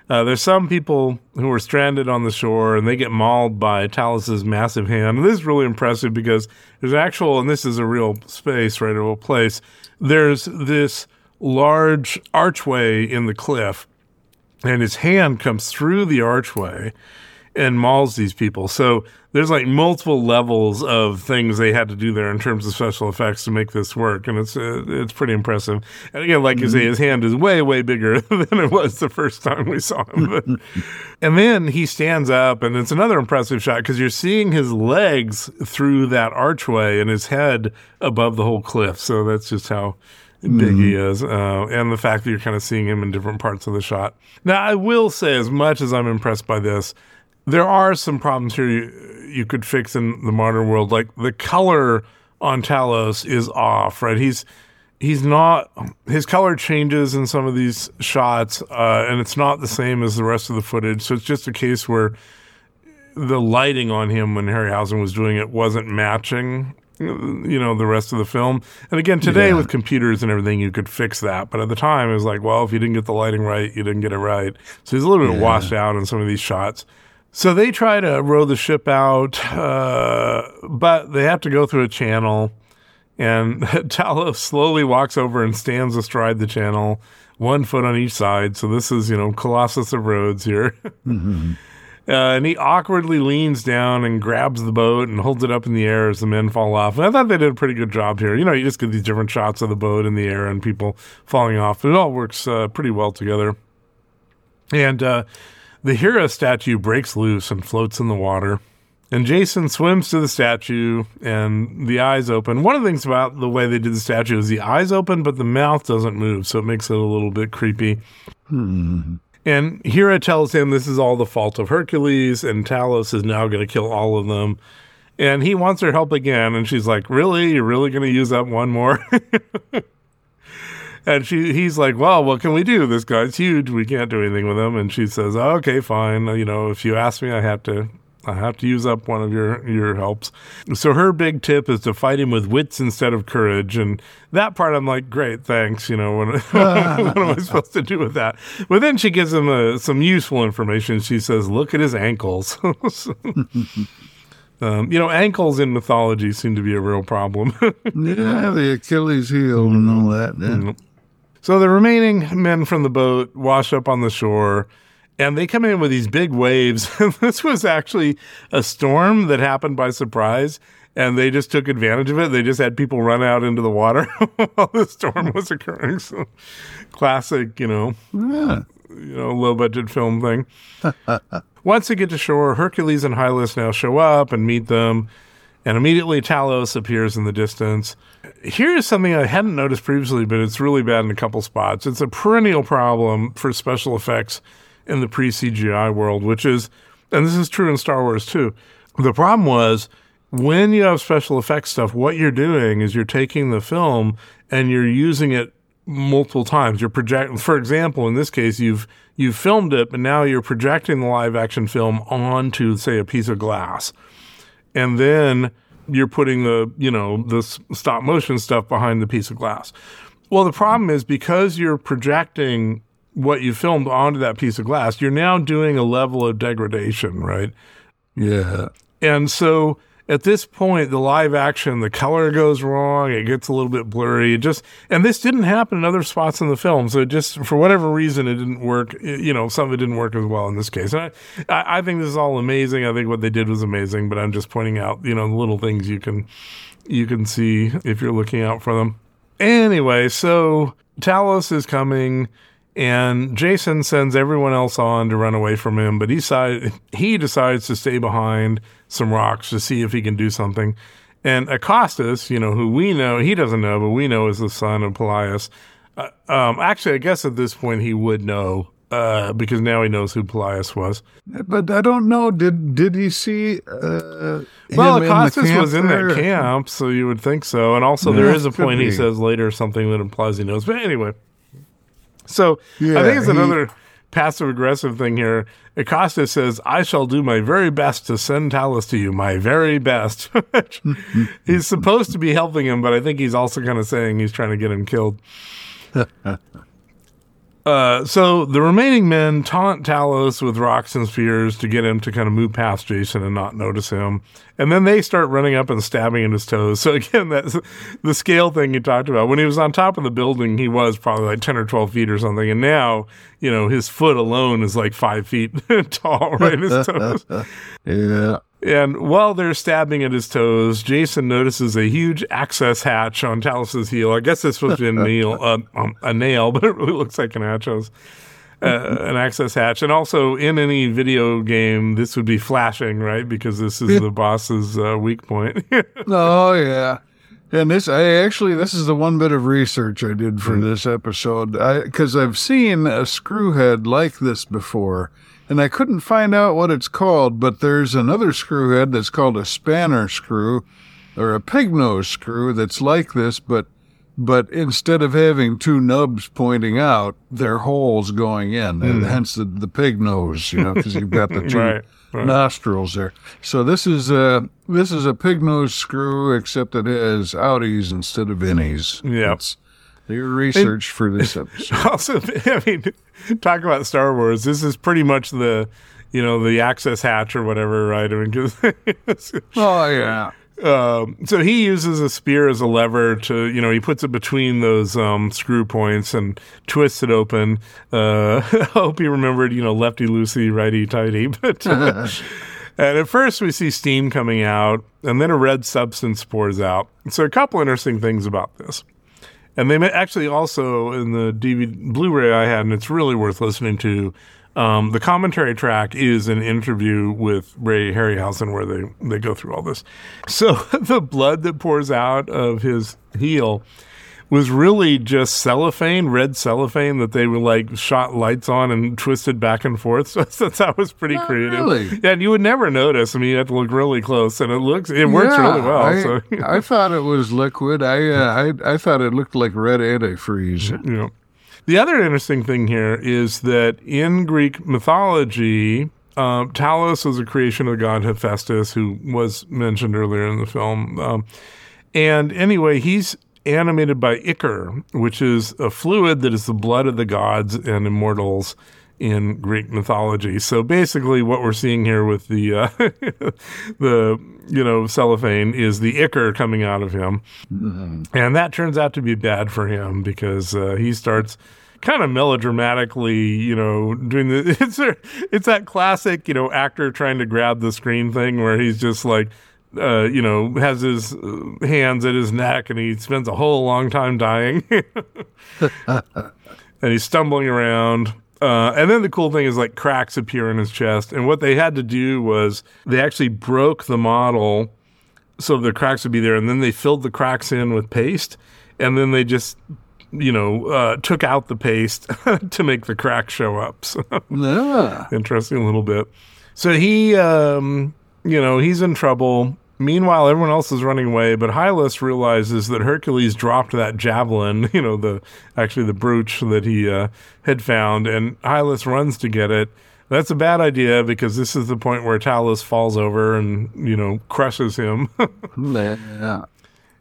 Uh, there's some people who are stranded on the shore and they get mauled by Talos's massive hand. And this is really impressive because there's actual, and this is a real space, right, a real place. There's this large archway in the cliff, and his hand comes through the archway and mauls these people. So there's like multiple levels of things they had to do there in terms of special effects to make this work, and it's uh, it's pretty impressive. And again, like you say, his hand is way way bigger than it was the first time we saw him. and then he stands up, and it's another impressive shot because you're seeing his legs through that archway and his head above the whole cliff. So that's just how big he is, uh, and the fact that you're kind of seeing him in different parts of the shot. Now, I will say, as much as I'm impressed by this, there are some problems here you, you could fix in the modern world. Like the color on Talos is off, right? He's he's not his color changes in some of these shots, uh, and it's not the same as the rest of the footage. So it's just a case where the lighting on him when Harryhausen was doing it wasn't matching you know the rest of the film and again today Yeah. with computers and everything you could fix that but at the time it was like well if you didn't get the lighting right you didn't get it right so he's a little bit Yeah. washed out in some of these shots so they try to row the ship out uh, but they have to go through a channel and Talos slowly walks over and stands astride the channel one foot on each side. So this is, you know, Colossus of Rhodes here. Uh, and he awkwardly leans down and grabs the boat and holds it up in the air as the men fall off. And I thought they did a pretty good job here. You know, you just get these different shots of the boat in the air and people falling off. It all works uh, pretty well together. And uh, the Hera statue breaks loose and floats in the water. And Jason swims to the statue and the eyes open. One of the things about the way they did the statue is the eyes open, but the mouth doesn't move. So it makes it a little bit creepy. Hmm. And Hera tells him this is all the fault of Hercules, and Talos is now going to kill all of them. And he wants her help again, and she's like, "Really? You're really going to use up one more?" and she, he's like, "Well, what can we do? This guy's huge. We can't do anything with him." And she says, oh, "Okay, fine. You know, if you ask me, I have to I have to use up one of your your helps. So her big tip is to fight him with wits instead of courage, and that part I'm like, great, thanks. You know, what, what am I supposed to do with that? But then she gives him a, uh, some useful information. She says, look at his ankles. Um, you know, ankles in mythology seem to be a real problem. yeah, the Achilles heel and all that. Yeah. Mm-hmm. So the remaining men from the boat wash up on the shore and they come in with these big waves. this was actually a storm that happened by surprise, and they just took advantage of it. They just had people run out into the water while the storm was occurring. So, classic, you know, yeah. you know, low budget film thing. Once they get to shore, Hercules and Hylas now show up and meet them, and immediately Talos appears in the distance. Here's something I hadn't noticed previously, but it's really bad in a couple spots. It's a perennial problem for special effects in the pre CGI world, which is, and this is true in Star Wars too. The problem was when you have special effects stuff, what you're doing is you're taking the film and you're using it multiple times. You're projecting, for example, in this case, you've you've filmed it, but now you're projecting the live action film onto, say, a piece of glass, and then you're putting the you know the stop motion stuff behind the piece of glass. Well, the problem is because you're projecting what you filmed onto that piece of glass, you're now doing a level of degradation, right? Yeah. And so at this point, the live action, the color goes wrong. It gets a little bit blurry. It just, and this didn't happen in other spots in the film. So just, for whatever reason, it didn't work. You know, some of it didn't work as well in this case. And I, I think this is all amazing. I think what they did was amazing, but I'm just pointing out, you know, little things you can, you can see if you're looking out for them. Anyway, so Talos is coming and Jason sends everyone else on to run away from him, but he, side, he decides to stay behind some rocks to see if he can do something. And Acastus, you know, who we know, he doesn't know, but we know is the son of Pelias. Uh, um, actually, I guess at this point he would know uh, because now he knows who Pelias was. But I don't know. Did did he see? Uh, well, Acastus was in that camp, so you would think so. And also, yeah, there is a point he says later something that implies he knows. But anyway, so yeah, I think it's he, another passive aggressive thing here. Acastus says, I shall do my very best to send Talos to you, my very best. he's supposed to be helping him, but I think he's also kind of saying he's trying to get him killed. Uh, so the remaining men taunt Talos with rocks and spears to get him to kind of move past Jason and not notice him. And then they start running up and stabbing at his toes. So again, that's the scale thing you talked about. When he was on top of the building, he was probably like 10 or 12 feet or something. And now, you know, his foot alone is like five feet tall, right? His toes. yeah. And while they're stabbing at his toes, Jason notices a huge access hatch on Talos's heel. I guess this was a nail, uh, um, a nail, but it really looks like an hatch. Uh, an access hatch. And also, in any video game, this would be flashing, right? Because this is the boss's uh, weak point. oh yeah, and this I actually this is the one bit of research I did for mm. this episode because I've seen a screw head like this before and I couldn't find out what it's called, but there's another screw head that's called a spanner screw or a pig nose screw that's like this, but but instead of having two nubs pointing out, they're holes going in, and hmm. hence the, the pig nose, you know, because you've got the two right, right. nostrils there. So this is a this is a pig nose screw, except it has outies instead of innies. Yeah. Your research and, for this episode. Also, I mean, talk about Star Wars. This is pretty much the, you know, the access hatch or whatever, right? I mean, oh yeah. Um, so he uses a spear as a lever to, you know, he puts it between those um, screw points and twists it open. Uh, I hope he remembered, you know, lefty loosey, righty tighty. But uh, and at first we see steam coming out, and then a red substance pours out. So a couple interesting things about this. And they actually also in the DVD Blu-ray I had, and it's really worth listening to. Um, the commentary track is an interview with Ray Harryhausen where they, they go through all this. So the blood that pours out of his heel was really just cellophane, red cellophane that they were like shot lights on and twisted back and forth. So, that was pretty Oh, creative. really? Yeah, and you would never notice. I mean, you have to look really close, and it looks it works Yeah, really well. I, so I thought it was liquid. I, uh, I I thought it looked like red antifreeze. you know. The other interesting thing here is that in Greek mythology, uh, Talos was a creation of the god Hephaestus, who was mentioned earlier in the film. Um, and anyway, he's animated by Ichor, which is a fluid that is the blood of the gods and immortals in Greek mythology. So basically, what we're seeing here with the uh, the you know cellophane is the ichor coming out of him, and that turns out to be bad for him because uh, he starts kind of melodramatically, you know, doing the it's it's that classic you know actor trying to grab the screen thing where he's just like. Uh, you know, has his uh, hands at his neck, and he spends a whole long time dying. and he's stumbling around. Uh, and then the cool thing is like cracks appear in his chest. And what they had to do was they actually broke the model so the cracks would be there. And then they filled the cracks in with paste. And then they just, you know, uh, took out the paste to make the cracks show up. So Yeah. interesting little bit. So he, um, you know, he's in trouble. Meanwhile, everyone else is running away, but Hylas realizes that Hercules dropped that javelin, you know, the actually the brooch that he uh, had found, and Hylas runs to get it. That's a bad idea because this is the point where Talos falls over and, you know, crushes him. Yeah.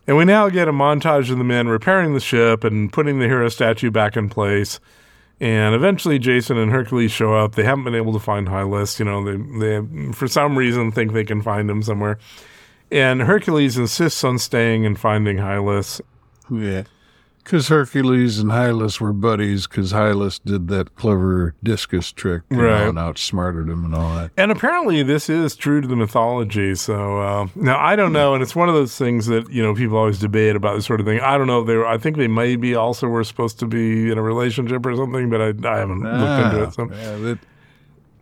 And we now get a montage of the men repairing the ship and putting the Hera statue back in place. And eventually, Jason and Hercules show up. They haven't been able to find Hylas. You know, they they for some reason think they can find him somewhere. And Hercules insists on staying and finding Hylas. Yeah. Because Hercules and Hylas were buddies because Hylas did that clever discus trick you know, Right. and outsmarted him and all that. And apparently, this is true to the mythology. So uh, now I don't know, and it's one of those things that you know people always debate about this sort of thing. I don't know. They were, I think they maybe also were supposed to be in a relationship or something, but I, I haven't looked into it. So. Ah, yeah, that,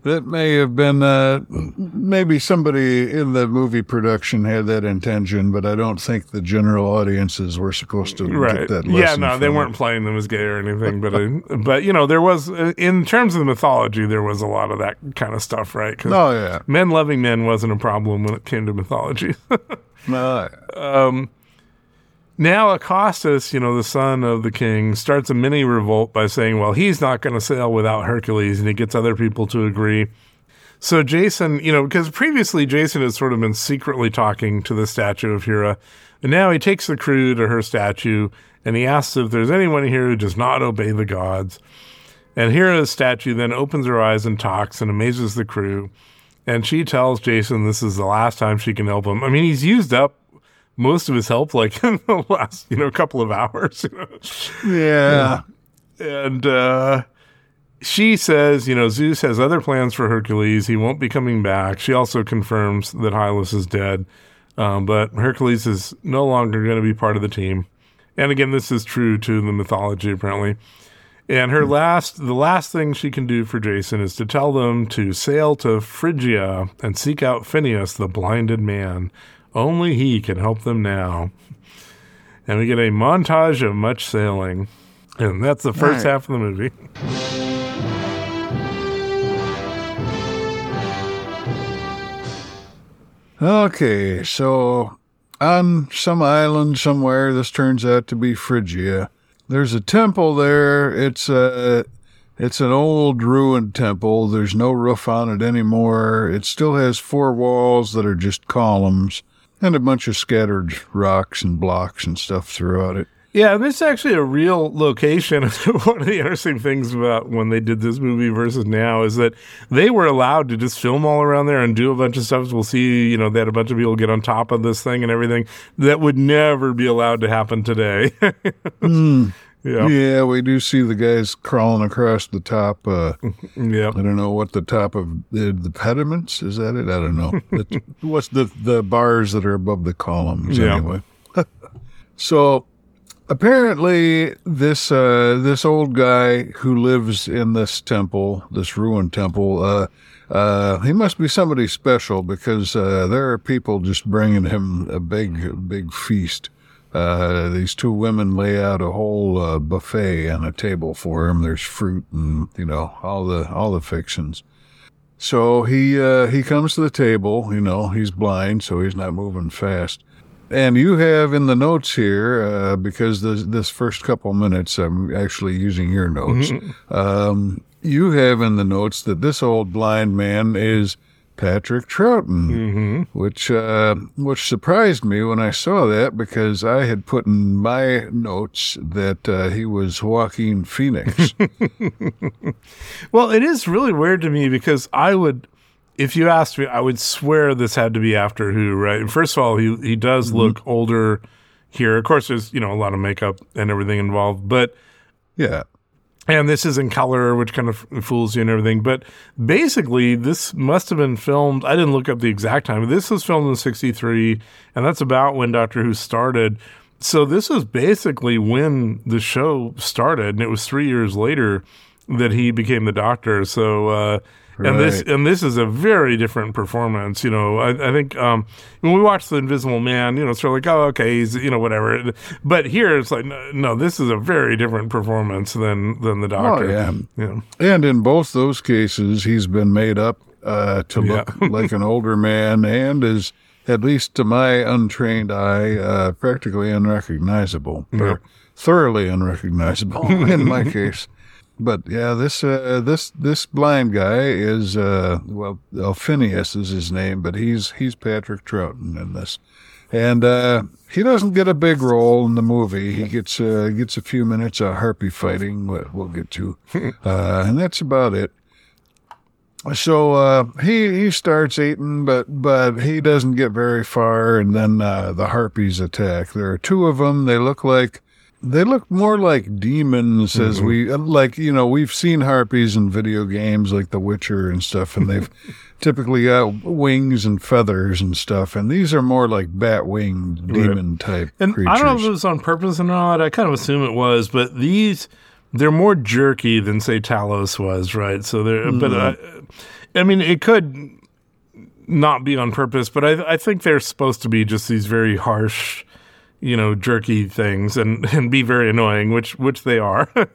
that may have been, uh, maybe somebody in the movie production had that intention, but I don't think the general audiences were supposed to right get that lesson. yeah no they from weren't playing them as gay or anything but uh, but you know there was uh, in terms of the mythology there was a lot of that kind of stuff right 'Cause Oh, yeah. men loving men wasn't a problem when it came to mythology no. yeah. Now Acastus, you know, the son of the king, starts a mini revolt by saying, well, he's not going to sail without Hercules, and he gets other people to agree. So Jason, you know, because previously Jason has sort of been secretly talking to the statue of Hera, and now he takes the crew to her statue, and he asks if there's anyone here who does not obey the gods. And Hera's statue then opens her eyes and talks and amazes the crew. And she tells Jason this is the last time she can help him. I mean, he's used up most of his help like in the last, you know, couple of hours. you know. yeah. And uh, she says, you know, Zeus has other plans for Hercules. He won't be coming back. She also confirms that Hylas is dead. Um, but Hercules is no longer going to be part of the team. And again, this is true to the mythology, apparently. And her last, the last thing she can do for Jason is to tell them to sail to Phrygia and seek out Phineas, the blinded man. Only he can help them now. And we get a montage of much sailing. And that's the first Right. half of the movie. Okay, so on some island somewhere, this turns out to be Phrygia. There's a temple there. It's a it's an old ruined temple. There's no roof on it anymore. It still has four walls that are just columns and a bunch of scattered rocks and blocks and stuff throughout it. Yeah, and this is actually a real location. One of the interesting things about when they did this movie versus now is that they were allowed to just film all around there and do a bunch of stuff. We'll see, you know, they had a bunch of people get on top of this thing and everything that would never be allowed to happen today. mm. Yeah. yeah, we do see the guys crawling across the top. Uh, yeah, I don't know what the top of the, the pediments is that it. I don't know. what's the the bars that are above the columns Yeah. anyway. so apparently, this uh, this old guy who lives in this temple, this ruined temple, uh, uh, he must be somebody special because uh, there are people just bringing him a big big feast. Uh, these two women lay out a whole uh, buffet on a table for him. There's fruit and you know all the all the fixings. So he uh, he comes to the table. You know he's blind, so he's not moving fast. And you have in the notes here uh, because this this first couple minutes I'm actually using your notes. Um, you have in the notes that this old blind man is Patrick Troughton, Mm-hmm. which uh, which surprised me when I saw that because I had put in my notes that uh, he was Joaquin Phoenix. Well, it is really weird to me because I would, if you asked me, I would swear this had to be after Who, right? First of all, he he does look older here. Of course, there's you know a lot of makeup and everything involved, but yeah, and this is in color, which kind of fools you and everything. But basically, this must have been filmed. I didn't look up the exact time. This was filmed in '63, and that's about when Doctor Who started. So this was basically when the show started, and it was three years later that he became the Doctor. So. Uh, and this and this is a very different performance. You know, I, I think um, when we watch The Invisible Man, you know, it's sort of like, oh, okay, he's you know whatever. But here it's like, no, no, this is a very different performance than than the Doctor. yeah. yeah, and in both those cases, he's been made up uh, to look Yeah. like an older man, and is at least to my untrained eye, uh, practically unrecognizable, or thoroughly unrecognizable in my case. But yeah, this uh, this this blind guy is uh, well, Phineas is his name, but he's he's Patrick Troughton in this, and uh, he doesn't get a big role in the movie. He gets uh, gets a few minutes of harpy fighting, what we'll get to, uh, and that's about it. So uh, he he starts eating, but but he doesn't get very far, and then uh, the harpies attack. There are two of them. They look like they look more like demons, as we like. You know, we've seen harpies in video games like The Witcher and stuff, and they've typically got wings and feathers and stuff. And these are more like bat winged demon type and creatures. I don't know if it was on purpose or not. I kind of assume it was, but these they're more jerky than say Talos was, right? So they're, but uh, I mean, it could not be on purpose, but I I think they're supposed to be just these very harsh. You know, jerky things and, and be very annoying, which which they are.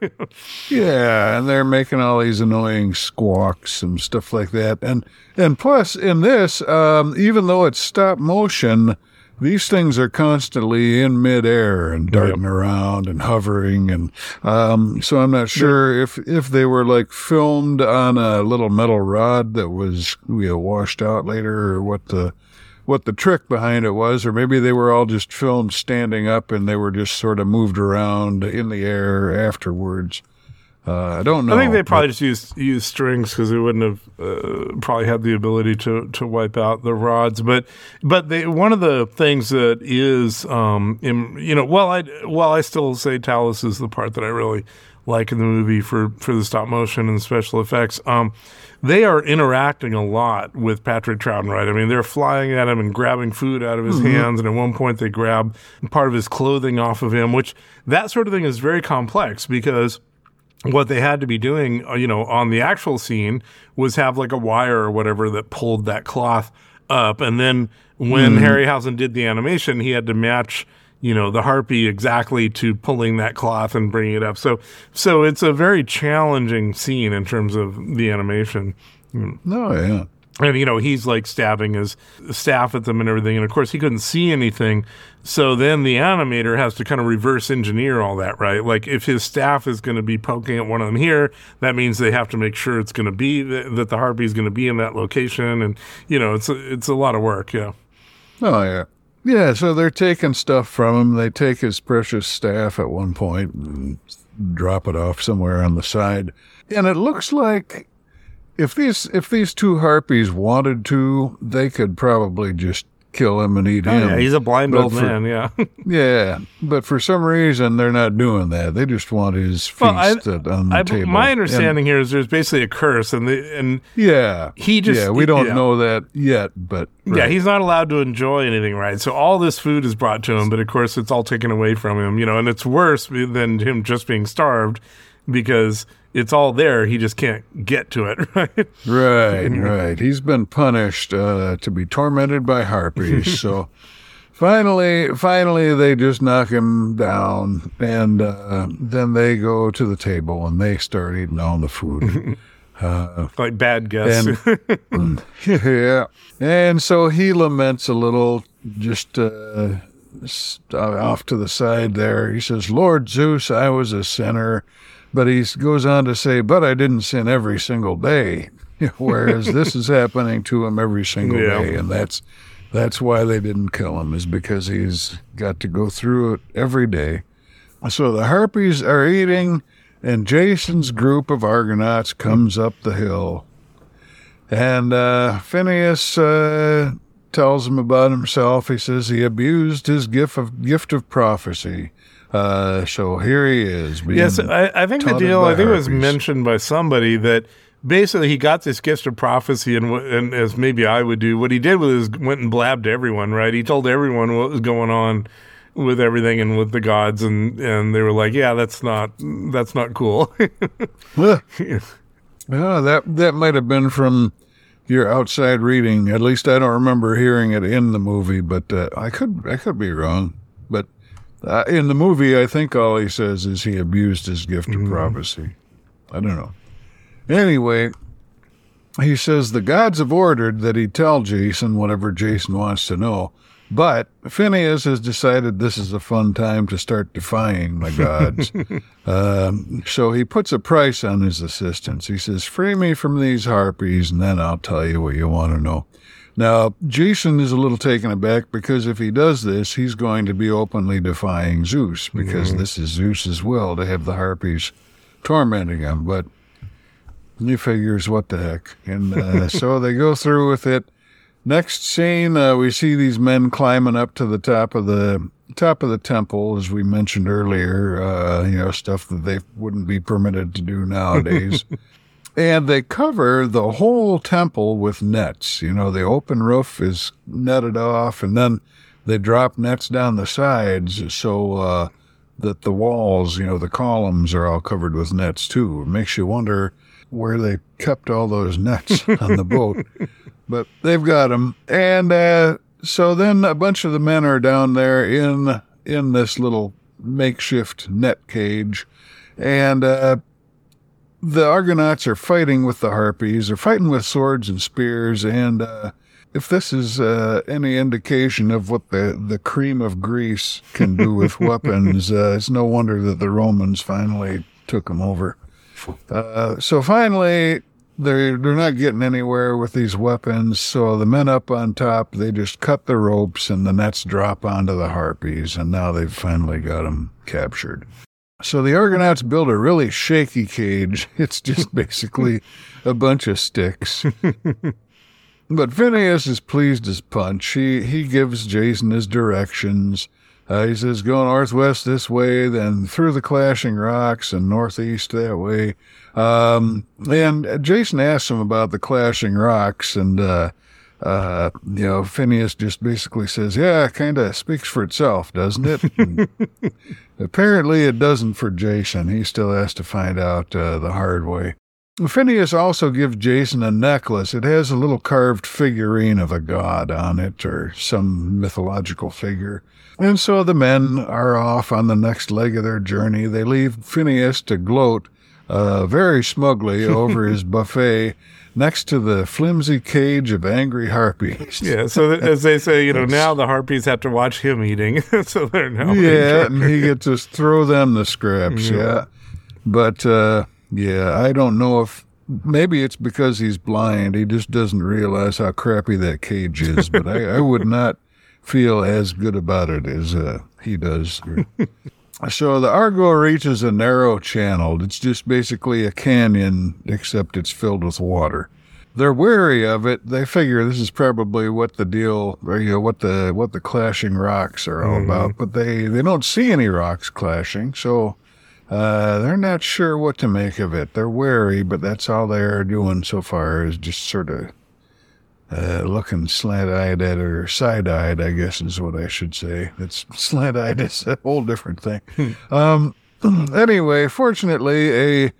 Yeah, and they're making all these annoying squawks and stuff like that. And and plus in this, um, even though it's stop motion, these things are constantly in midair and darting around and hovering and um, so I'm not sure if if they were like filmed on a little metal rod that was you know, washed out later or what the what the trick behind it was, or maybe they were all just filmed standing up and they were just sort of moved around in the air afterwards. Uh, I don't know. I think they probably just used used strings because they wouldn't have uh, probably had the ability to to wipe out the rods. But but they, one of the things that is um in, you know well I well I still say Talos is the part that I really like in the movie for for the stop motion and special effects. Um, they are interacting a lot with Patrick Troughton, right? I mean, they're flying at him and grabbing food out of his hands, and at one point they grab part of his clothing off of him, which that sort of thing is very complex because what they had to be doing, uh, you know, on the actual scene was have like a wire or whatever that pulled that cloth up. And then when Harryhausen did the animation, he had to match, you know, the harpy exactly to pulling that cloth and bringing it up. So, so it's a very challenging scene in terms of the animation. No, yeah. And, you know, he's like stabbing his staff at them and everything. And of course, he couldn't see anything. So then the animator has to kind of reverse engineer all that, right? Like if his staff is going to be poking at one of them here, that means they have to make sure it's going to be th- that the harpy is going to be in that location. And, you know, it's a, it's a lot of work. Yeah. Oh, yeah. Yeah, so they're taking stuff from him. They take his precious staff at one point and drop it off somewhere on the side. And it looks like if these if these two harpies wanted to, they could probably just kill him and eat Oh, him. yeah, he's a blind old for- man. Yeah. Yeah, but for some reason they're not doing that. They just want his feast Well, I- on the I, table. my And- understanding here is there's basically a curse, and the and yeah, He just- yeah. We don't yeah. know that yet, but yeah, he's not allowed to enjoy anything, right? So all this food is brought to him, but of course it's all taken away from him, you know, and it's worse than him just being starved because it's all there. He just can't get to it, right? Right, right. He's been punished uh, to be tormented by harpies. so finally, finally, they just knock him down, and uh, then they go to the table and they start eating all the food. like bad guess. and yeah, and so he laments a little, just uh, off to the side there. He says, "Lord Zeus, I was a sinner." But he goes on to say, but I didn't sin every single day. Whereas this is happening to him every single Yeah. day. And that's, that's why they didn't kill him is because he's got to go through it every day. So the harpies are eating and Jason's group of Argonauts comes up the hill. And uh, Phineas uh, tells him about himself. He says he abused his gift of, gift of prophecy. Uh, so here he is. Yes, I, I think the deal. I think it was mentioned by somebody that basically he got this gift of prophecy, and, and as maybe I would do, what he did was went and blabbed to everyone. Right, he told everyone what was going on with everything and with the gods, and and they were like, "Yeah, that's not that's not cool." Yeah, that that might have been from your outside reading. At least I don't remember hearing it in the movie, but uh, I could I could be wrong. But uh, in the movie, I think all he says is he abused his gift of prophecy. I don't know. Anyway, he says the gods have ordered that he tell Jason whatever Jason wants to know. But Phineas has decided this is a fun time to start defying the gods. Um, so he puts a price on his assistance. He says, Free me from these harpies, and then I'll tell you what you want to know. Now, Jason is a little taken aback because if he does this, he's going to be openly defying Zeus because this is Zeus's will to have the harpies tormenting him. But he figures, what the heck? And uh, so they go through with it. Next scene, uh, we see these men climbing up to the top of the top of the temple, as we mentioned earlier. Uh, you know, stuff that they wouldn't be permitted to do nowadays. And they cover the whole temple with nets. You know, the open roof is netted off, and then they drop nets down the sides so uh, that the walls, you know, the columns are all covered with nets too. It makes you wonder where they kept all those nets on the boat. But they've got them, and uh, so then a bunch of the men are down there in in this little makeshift net cage, and uh, the Argonauts are fighting with the Harpies. They're fighting with swords and spears, and uh, if this is uh, any indication of what the, the cream of Greece can do with weapons, uh, it's no wonder that the Romans finally took them over. Uh, so finally, they're they're not getting anywhere with these weapons. So the men up on top, they just cut the ropes, and the nets drop onto the harpies, and now they've finally got them captured. So the Argonauts build a really shaky cage. It's just basically a bunch of sticks. But Phineas is pleased as punch. He he gives Jason his directions. Uh, he says, "Go northwest this way, then through the clashing rocks, and northeast that way." Um, and Jason asks him about the clashing rocks, and uh, uh, you know, Phineas just basically says, "Yeah, kind of speaks for itself, doesn't it?" Apparently, it doesn't for Jason. He still has to find out uh, the hard way. Phineas also gives Jason a necklace. It has a little carved figurine of a god on it or some mythological figure. And so the men are off on the next leg of their journey. They leave Phineas to gloat uh, very smugly over his buffet next to the flimsy cage of angry harpies. yeah. So as they say, you know, now the harpies have to watch him eating, so they're now Yeah, and he gets to throw them the scraps. Yeah, but uh, yeah, I don't know if maybe it's because he's blind. He just doesn't realize how crappy that cage is. But I, I would not feel as good about it as uh, he does. So the Argo reaches a narrow channel. It's just basically a canyon, except it's filled with water. They're wary of it. They figure this is probably what the deal, or you know, what the what the clashing rocks are all about. But they they don't see any rocks clashing, so uh, they're not sure what to make of it. They're wary, but that's all they're doing so far is just sort of uh, looking slant-eyed at her, side-eyed, I guess is what I should say. It's slant-eyed is a whole different thing. um, anyway, fortunately, a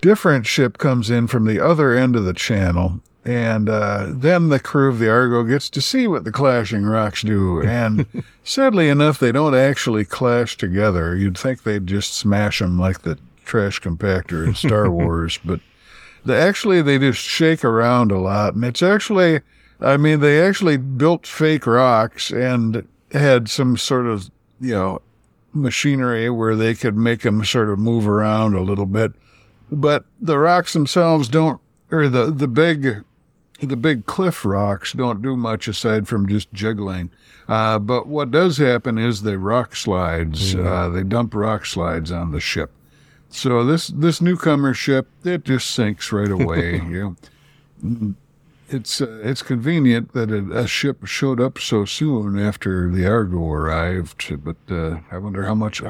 different ship comes in from the other end of the channel, and uh, then the crew of the Argo gets to see what the clashing rocks do. And sadly enough, they don't actually clash together. You'd think they'd just smash them like the trash compactor in Star Wars, but the, actually they just shake around a lot. And it's actually, I mean, they actually built fake rocks and had some sort of, you know, machinery where they could make them sort of move around a little bit. But the rocks themselves don't, or the, the big the big cliff rocks don't do much aside from just jiggling. Uh, but what does happen is the rock slides. Uh, they dump rock slides on the ship. So this this newcomer ship it just sinks right away. you know. It's uh, it's convenient that a, a, ship showed up so soon after the Argo arrived, but uh, I wonder how much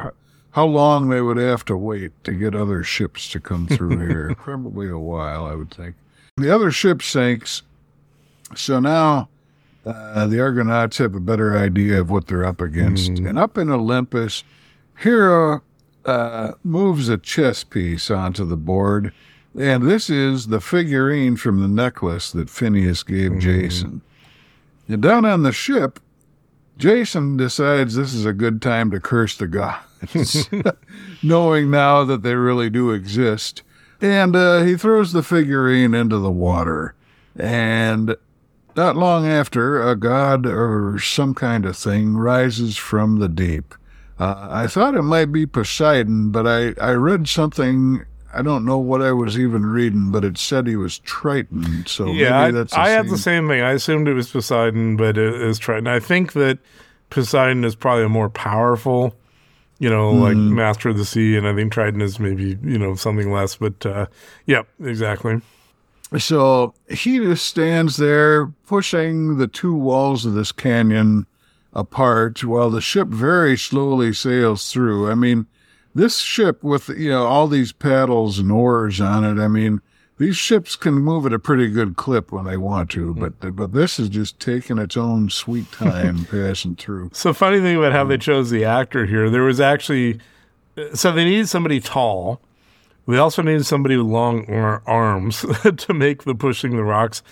how long they would have to wait to get other ships to come through here. Probably a while, I would think. The other ship sinks. So now uh, the Argonauts have a better idea of what they're up against. Mm. And up in Olympus, Hera uh, moves a chess piece onto the board. And this is the figurine from the necklace that Phineus gave Mm. Jason. And down on the ship, Jason decides this is a good time to curse the gods, knowing now that they really do exist. And uh, he throws the figurine into the water. And not long after, a god or some kind of thing rises from the deep. Uh, I thought it might be Poseidon, but I, I read something. I don't know what I was even reading, but it said he was Triton. So yeah, I, maybe that's the I had the same- thing. I assumed it was Poseidon, but it is Triton. I think that Poseidon is probably a more powerful, you know, like Mm-hmm. master of the sea, and I think Triton is maybe you know something less. But uh, yep, exactly. So he just stands there pushing the two walls of this canyon apart while the ship very slowly sails through. I mean, this ship with, you know, all these paddles and oars on it, I mean, these ships can move at a pretty good clip when they want to, hmm. but but this is just taking its own sweet time passing through. So funny thing about how they hmm. chose the actor here, there was actually so they needed somebody tall. They also needed somebody with long arms to make the pushing the rocks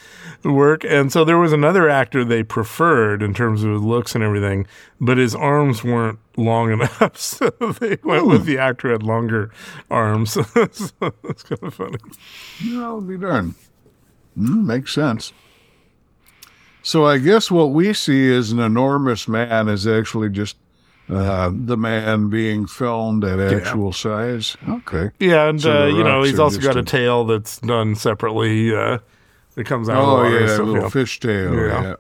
work. And so there was another actor they preferred in terms of his looks and everything, but his arms weren't long enough. So they went with the actor who had longer arms. so that's kind of funny. I'll be darned. Mm, makes sense. So I guess what we see as an enormous man is actually just uh, the man being filmed at actual size. Okay. Yeah, and So uh, you know he's also got a a- tail that's done separately. Uh, that comes out. of Oh yeah, a little yeah. fishtail. Yeah. Yeah.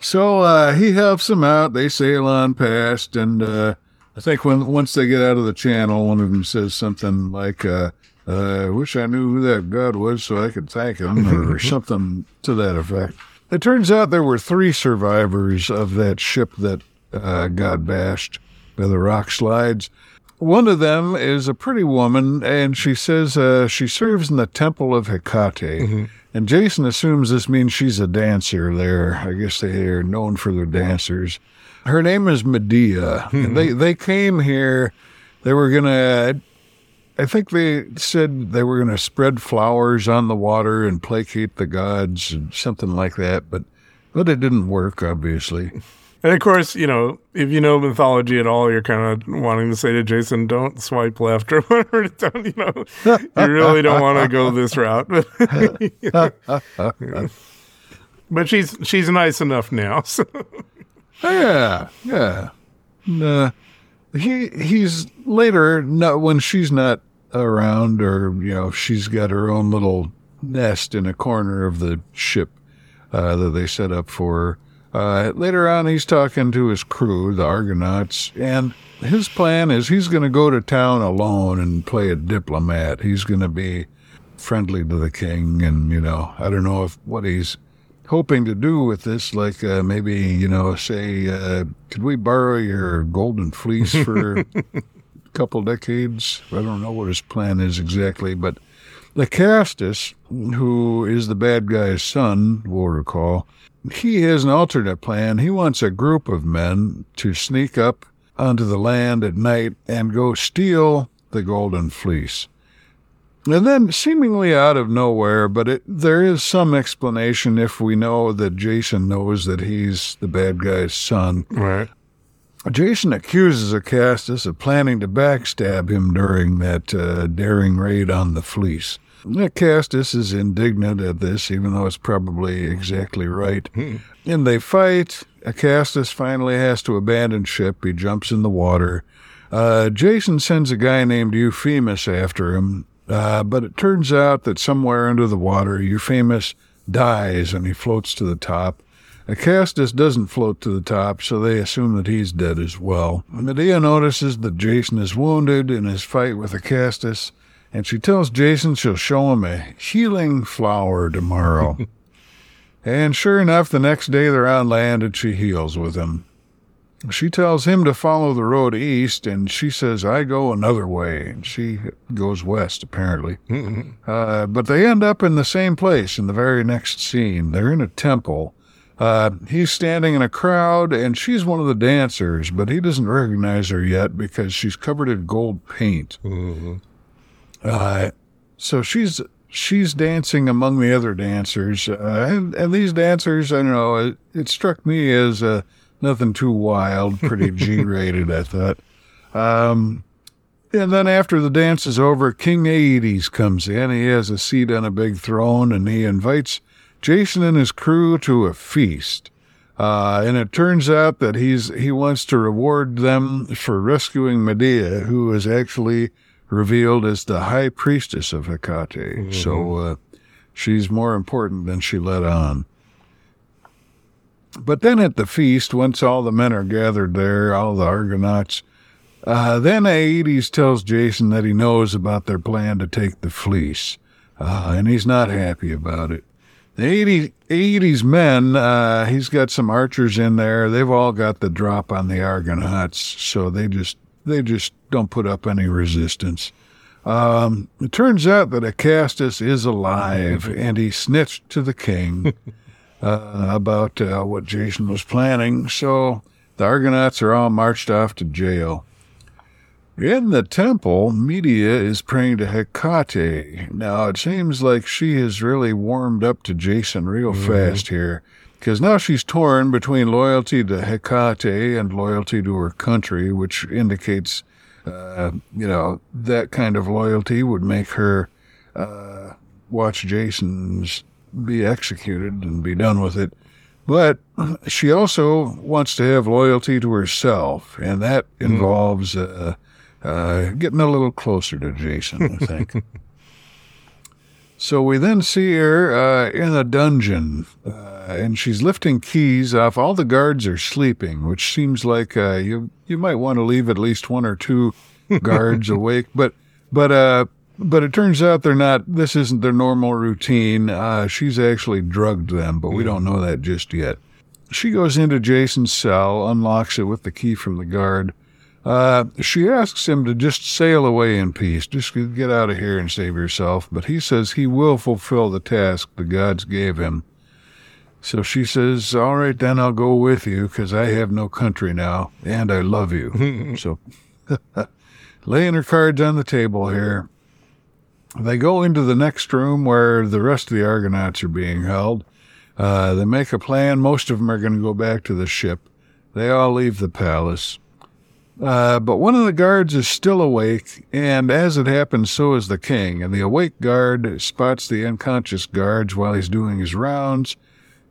So uh, he helps them out. They sail on past, and uh, I think when once they get out of the channel, one of them says something like, uh, uh, "I wish I knew who that god was so I could thank him," or something to that effect. It turns out there were three survivors of that ship that uh, got bashed by the rock slides. One of them is a pretty woman, and she says uh, she serves in the temple of Hecate. And Jason assumes this means she's a dancer there. I guess they are known for their dancers. Her name is Medea. and they, they came here. They were going to, I think they said they were going to spread flowers on the water and placate the gods and something like that. But, but it didn't work, obviously. And of course, you know, if you know mythology at all, you're kind of wanting to say to Jason, "Don't swipe left," or whatever. Don't you know? You really don't want to go this route. but she's she's nice enough now. So. Yeah, yeah. Uh, he he's later not when she's not around, or you know, she's got her own little nest in a corner of the ship uh, that they set up for. her. Uh, later on, he's talking to his crew, the Argonauts, and his plan is he's going to go to town alone and play a diplomat. He's going to be friendly to the king, and you know, I don't know if what he's hoping to do with this, like uh, maybe you know, say, uh, could we borrow your golden fleece for a couple decades? I don't know what his plan is exactly, but Acastus, who is the bad guy's son, we'll recall, he has an alternate plan. He wants a group of men to sneak up onto the land at night and go steal the golden fleece. And then, seemingly out of nowhere, but it, there is some explanation if we know that Jason knows that he's the bad guy's son. Right. Jason accuses Acastus of planning to backstab him during that uh, daring raid on the fleece. Acastus is indignant at this, even though it's probably exactly right. And they fight. Acastus finally has to abandon ship. He jumps in the water. Uh, Jason sends a guy named Euphemus after him, uh, but it turns out that somewhere under the water, Euphemus dies and he floats to the top. Acastus doesn't float to the top, so they assume that he's dead as well. Medea notices that Jason is wounded in his fight with Acastus, and she tells Jason she'll show him a healing flower tomorrow. and sure enough, the next day they're on land and she heals with him. She tells him to follow the road east, and she says, I go another way. And she goes west, apparently. uh, but they end up in the same place in the very next scene. They're in a temple. Uh, he's standing in a crowd, and she's one of the dancers, but he doesn't recognize her yet because she's covered in gold paint. Uh, so she's she's dancing among the other dancers, uh, and, and these dancers, I don't know, it, it struck me as uh, nothing too wild, pretty G-rated, I thought. Um, and then after the dance is over, King Aeetes comes in. He has a seat on a big throne, and he invites Jason and his crew to a feast. Uh, and it turns out that he's he wants to reward them for rescuing Medea, who is actually revealed as the high priestess of Hecate. So uh, she's more important than she let on. But then at the feast, once all the men are gathered there, all the Argonauts, uh, then Aeetes tells Jason that he knows about their plan to take the fleece, uh, and he's not happy about it. The Aeetes, Aeetes men, uh, he's got some archers in there. They've all got the drop on the Argonauts, so they just they just don't put up any resistance. Um, it turns out that Acastus is alive, and he snitched to the king uh, about uh, what Jason was planning. So the Argonauts are all marched off to jail. In the temple, Medea is praying to Hecate. Now, it seems like she has really warmed up to Jason real fast here, because now she's torn between loyalty to Hecate and loyalty to her country, which indicates, uh, you know, that kind of loyalty would make her uh, watch Jason's be executed and be done with it. But she also wants to have loyalty to herself, and that involves uh, uh, getting a little closer to Jason, I think. so we then see her uh, in a dungeon, uh, and she's lifting keys off. All the guards are sleeping, which seems like uh, you you might want to leave at least one or two guards awake. But but uh, but it turns out they're not. This isn't their normal routine. Uh, she's actually drugged them, but we don't know that just yet. She goes into Jason's cell, unlocks it with the key from the guard. Uh, she asks him to just sail away in peace, just get out of here and save yourself. But he says he will fulfill the task the gods gave him. So she says, All right, then I'll go with you because I have no country now and I love you. so laying her cards on the table here. They go into the next room where the rest of the Argonauts are being held. Uh, they make a plan. Most of them are going to go back to the ship. They all leave the palace. Uh, but one of the guards is still awake, and as it happens, so is the king. And the awake guard spots the unconscious guards while he's doing his rounds.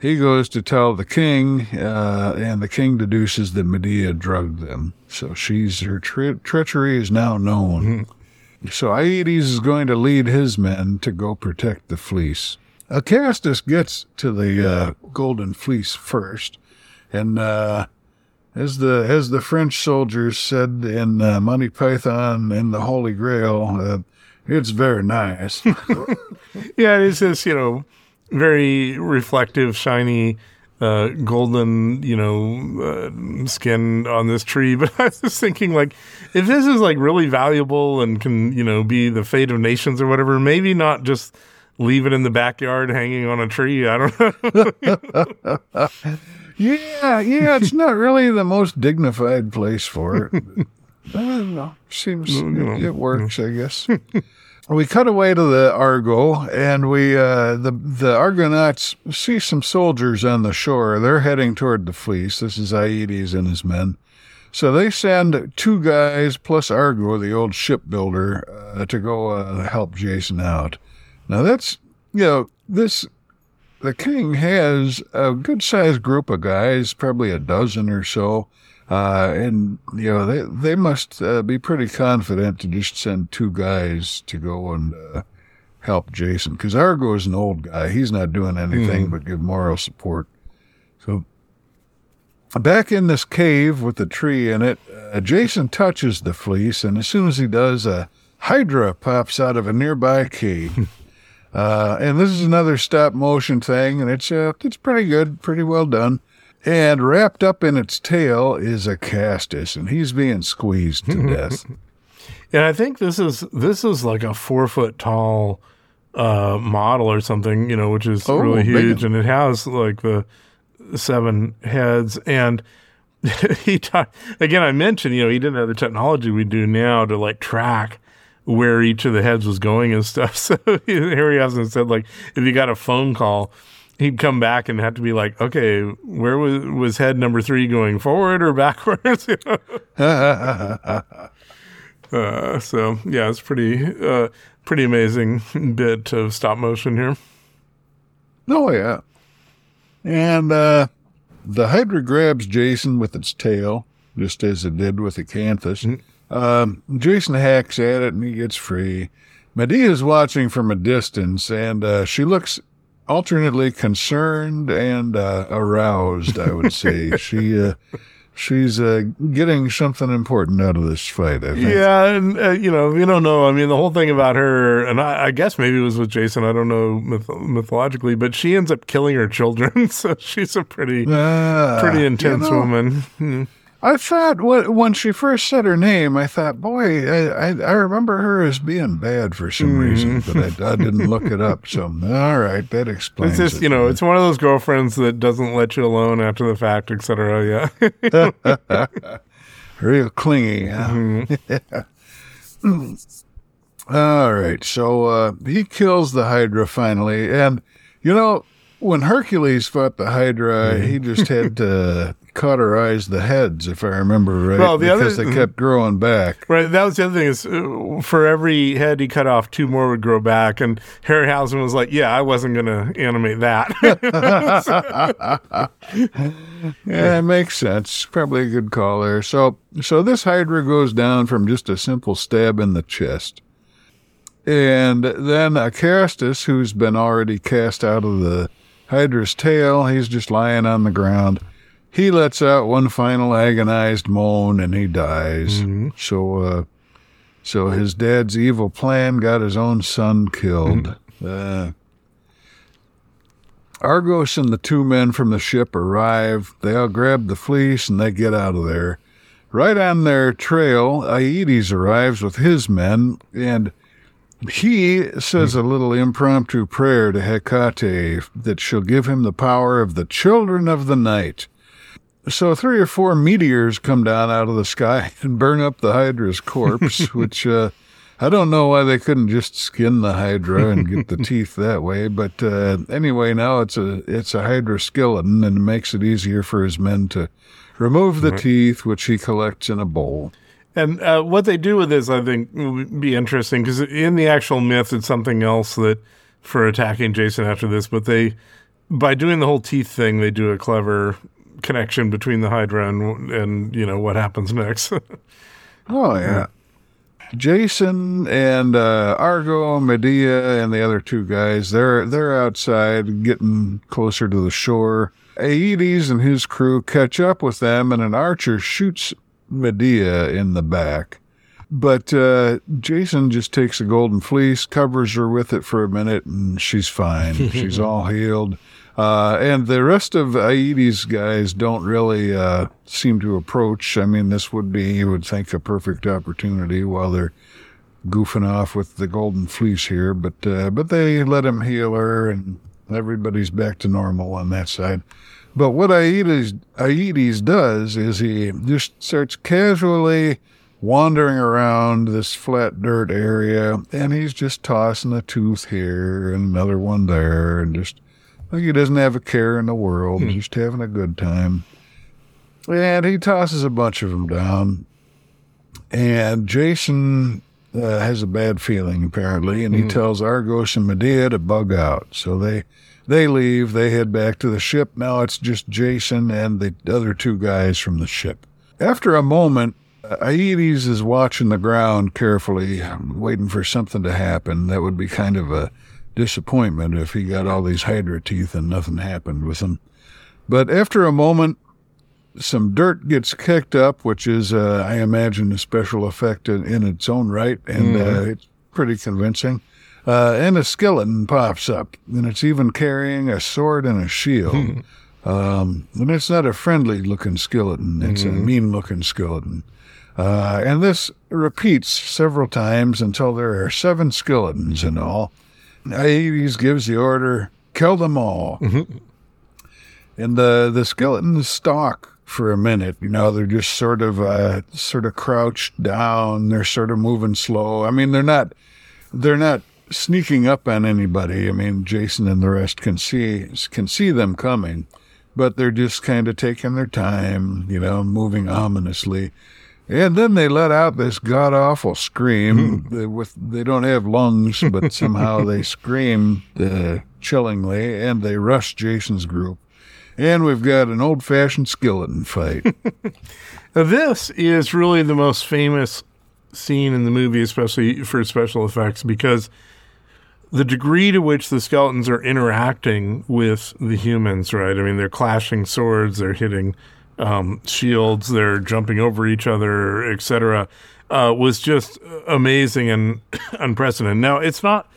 He goes to tell the king, uh, and the king deduces that Medea drugged them. So she's her tre- treachery is now known. So Aeetes is going to lead his men to go protect the fleece. Acastus gets to the uh, golden fleece first, And uh, as the as the French soldiers said in uh, Monty Python and the Holy Grail, uh, it's very nice. Yeah, it is this, you know, very reflective, shiny, uh, golden, you know, uh, skin on this tree. But I was just thinking, like, if this is like really valuable and can, you know, be the fate of nations or whatever, maybe not just leave it in the backyard hanging on a tree. I don't know. yeah, yeah, it's not really the most dignified place for it. I don't know. Seems it, it works, I guess. We cut away to the Argo, and we uh, the the Argonauts see some soldiers on the shore. They're heading toward the fleece. This is Aeetes and his men. So they send two guys plus Argo, the old shipbuilder, uh, to go uh, help Jason out. Now that's you know this the king has a good sized group of guys, probably a dozen or so. Uh, and you know they they must uh, be pretty confident to just send two guys to go and uh, help Jason because Argo is an old guy. He's not doing anything but give moral support. So back in this cave with the tree in it, uh, Jason touches the fleece, and as soon as he does, a hydra pops out of a nearby cave. Uh, and this is another stop motion thing, and it's uh, it's pretty good, pretty well done. And wrapped up in its tail is Acastus, and he's being squeezed to death. And I think this is this is like a four foot tall uh, model or something, you know, which is Oh, really huge, one. and it has like the seven heads. And he talked again. I mentioned, you know, he didn't have the technology we do now to like track where each of the heads was going and stuff. So here he has and said, like, if you got a phone call. He'd come back and have to be like, okay, where was was head number three going forward or backwards? You know? Uh, so yeah, it's pretty uh, pretty amazing bit of stop motion here. Oh yeah. And uh, the Hydra grabs Jason with its tail, just as it did with Acastus. Um, Jason hacks at it and he gets free. Medea's watching from a distance, and uh, she looks alternately concerned and uh, aroused. I would say she uh, she's uh, getting something important out of this fight. I think. Yeah, and uh, you know, you don't know. I mean, the whole thing about her, and I, I guess maybe it was with Jason. I don't know myth- mythologically, but she ends up killing her children. So she's a pretty Ah, pretty you intense know, woman. I thought when she first said her name, I thought, boy, I, I, I remember her as being bad for some reason, but I, I didn't look it up. So, all right, that explains It's just it. you know, it's one of those girlfriends that doesn't let you alone after the fact, etc. Yeah. real clingy. Huh? all right, so uh, he kills the Hydra finally, and you know when Hercules fought the Hydra, he just had to cauterize the heads, if I remember right, Well, the other- because they kept growing back. Right. That was the other thing is uh, for every head he cut off, two more would grow back. And Harryhausen was like, yeah, I wasn't going to animate that. Yeah, it makes sense. Probably a good call there. So, so this Hydra goes down from just a simple stab in the chest. And then Acastus, who's been already cast out of the Hydra's tail, he's just lying on the ground. He lets out one final agonized moan and he dies. So, uh, so his dad's evil plan got his own son killed. Uh, Argus and the two men from the ship arrive. They all grab the fleece and they get out of there. Right on their trail, Aeetes arrives with his men, and he says a little impromptu prayer to Hecate that she'll give him the power of the children of the night. So three or four meteors come down out of the sky and burn up the Hydra's corpse, which uh, I don't know why they couldn't just skin the Hydra and get the teeth that way. But uh, anyway, now it's a it's a Hydra skeleton, and it makes it easier for his men to remove the teeth, which he collects in a bowl. and uh, what they do with this, I think, would be interesting because in the actual myth, it's something else that for attacking Jason after this. But they, by doing the whole teeth thing, they do a clever connection between the Hydra and, and you know, what happens next. Oh yeah. Jason and uh, Argo, Medea, and the other two guys, they're they're outside getting closer to the shore. Aeetes and his crew catch up with them, and an archer shoots Medea in the back. But uh, Jason just takes a golden fleece, covers her with it for a minute, and she's fine. she's all healed. Uh, and the rest of Aeetes guys don't really uh, seem to approach. I mean, this would be, you would think, a perfect opportunity while they're goofing off with the golden fleece here. But uh, but they let him heal her, and everybody's back to normal on that side. But what Aeetes, Aeetes does is he just starts casually wandering around this flat dirt area, and he's just tossing a tooth here and another one there, and just like he doesn't have a care in the world, just having a good time. And he tosses a bunch of them down, and Jason uh, has a bad feeling apparently, and he tells Argus and Medea to bug out. So they they leave. They head back to the ship. Now it's just Jason and the other two guys from the ship. After a moment, Aeetes is watching the ground carefully, waiting for something to happen. That would be kind of a disappointment if he got all these Hydra teeth and nothing happened with them. But after a moment, some dirt gets kicked up, which is, uh, I imagine, a special effect in, in its own right, and uh, it's pretty convincing. Uh, and a skeleton pops up, and it's even carrying a sword and a shield. um, and it's not a friendly looking skeleton, it's a mean looking skeleton. Uh, and this repeats several times until there are seven skeletons in all. Aeetes gives the order, kill them all. And the, the skeletons stalk for a minute. You know, they're just sort of, uh, sort of crouched down. They're sort of moving slow. I mean, they're not, they're not sneaking up on anybody. I mean, Jason and the rest can see, can see them coming, but they're just kind of taking their time, you know, moving ominously. And then they let out this god awful scream. They, with they don't have lungs, but somehow they scream uh, chillingly, and they rush Jason's group. And we've got an old fashioned skeleton fight. This is really the most famous scene in the movie, especially for special effects, because the degree to which the skeletons are interacting with the humans, right? I mean, they're clashing swords, they're hitting um, shields, they're jumping over each other, etc., uh, was just amazing and unprecedented. Now, it's not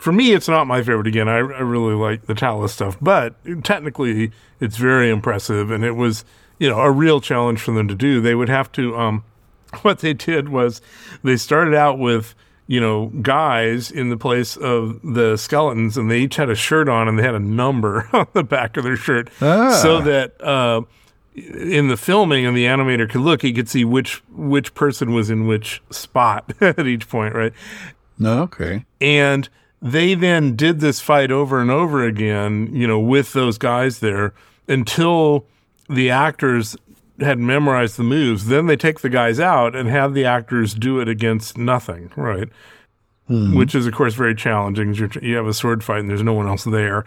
for me, it's not my favorite. Again, I, I really like the Talos stuff, but technically, it's very impressive, and it was you know a real challenge for them to do. They would have to. Um, what they did was they started out with you know guys in the place of the skeletons, and they each had a shirt on, and they had a number on the back of their shirt, so that. Uh, in the filming and the animator could look, he could see which which person was in which spot at each point, right? no, okay. And they then did this fight over and over again, you know, with those guys there until the actors had memorized the moves. Then they take the guys out and have the actors do it against nothing, right? Hmm. Which is, of course, very challenging. you're- You have a sword fight and there's no one else there.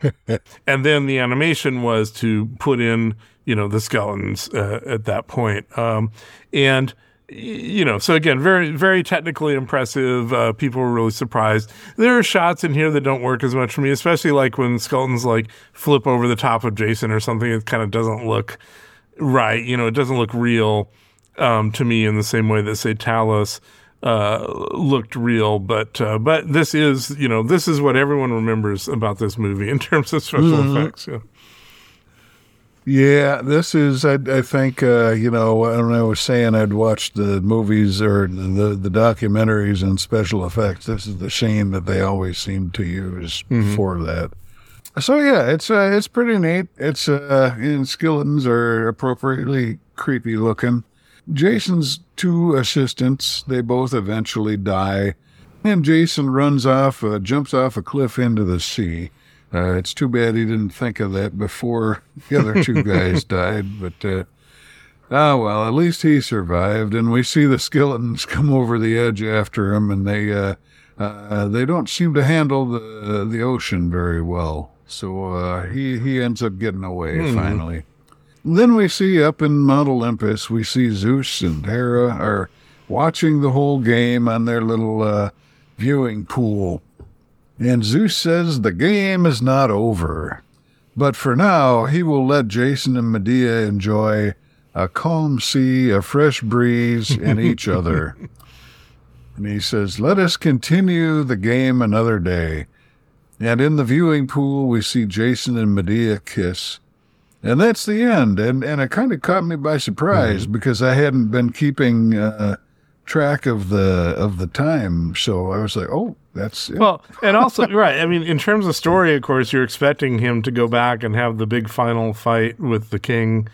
and then the animation was to put in, you know, the skeletons uh, at that point. Um, and you know, so again, very, very technically impressive. Uh, people were really surprised. There are shots in here that don't work as much for me, especially like when skeletons like flip over the top of Jason or something. It kind of doesn't look right. You know, it doesn't look real um, to me in the same way that say Talos uh, looked real. But uh, but this is you know this is what everyone remembers about this movie in terms of special effects. Yeah. Yeah, this is. I, I think uh, you know when I was saying I'd watched the movies or the the documentaries and special effects. This is the scene that they always seem to use for that. So yeah, it's uh, it's pretty neat. It's uh, and skeletons are appropriately creepy looking. Jason's two assistants, they both eventually die, and Jason runs off, uh, jumps off a cliff into the sea. Uh, it's too bad he didn't think of that before the other two guys died, but uh, ah well, at least he survived. And we see the skeletons come over the edge after him, and they uh, uh, they don't seem to handle the the ocean very well. So uh, he he ends up getting away finally. Then we see up in Mount Olympus, we see Zeus and Hera, are watching the whole game on their little uh, viewing pool. And Zeus says the game is not over. But for now, he will let Jason and Medea enjoy a calm sea, a fresh breeze, and each other. And he says, Let us continue the game another day. And in the viewing pool, we see Jason and Medea kiss. And that's the end. And, and it kind of caught me by surprise because I hadn't been keeping uh, track of the of the time. So I was like, oh, that's it. Well, and also, right. I mean, in terms of story, of course, you're expecting him to go back and have the big final fight with the king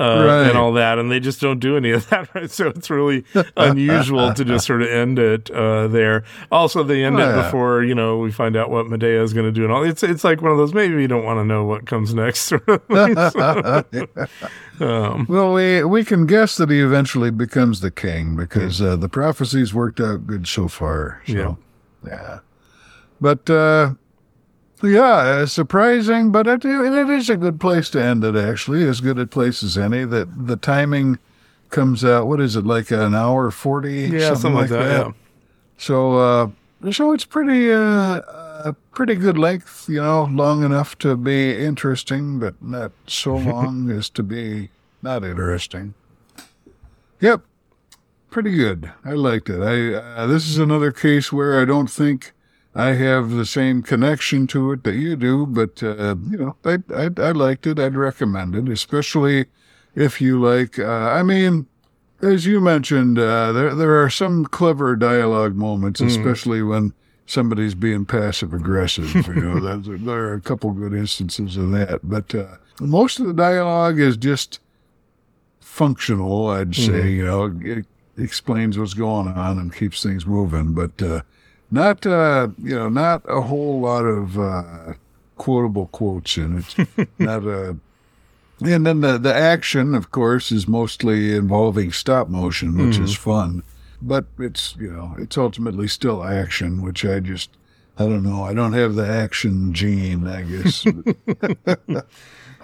uh, Right. and all that, and they just don't do any of that. Right? So it's really unusual to just sort of end it uh, there. Also, they end Oh, it yeah. before you know we find out what Medea is going to do, and all. It's it's like one of those maybe you don't want to know what comes next. Sort of things. um, Well, we we can guess that he eventually becomes the king because uh, the prophecies worked out good so far. So, Yeah. Yeah. But uh, yeah, uh, surprising, but it, it is a good place to end it. Actually, as good a place as any. That the timing comes out. What is it like an hour forty? yeah, something, like that. Yeah. So, uh, so it's pretty, uh, uh, pretty good length, you know, long enough to be interesting, but not so long as to be not interesting. Yep, pretty good. I liked it. I uh, this is another case where I don't think I have the same connection to it that you do, but uh, you know, I, I I liked it. I'd recommend it, especially if you like. Uh, I mean, as you mentioned, uh, there there are some clever dialogue moments, especially when somebody's being passive aggressive. You know, there are a couple good instances of that, but uh, most of the dialogue is just functional. I'd say, you know, it explains what's going on and keeps things moving, but uh, not uh, you know, not a whole lot of uh, quotable quotes in it. not a and then the, the action, of course, is mostly involving stop motion, which is fun. But it's, you know, it's ultimately still action, which I just, I don't know. I don't have the action gene, I guess.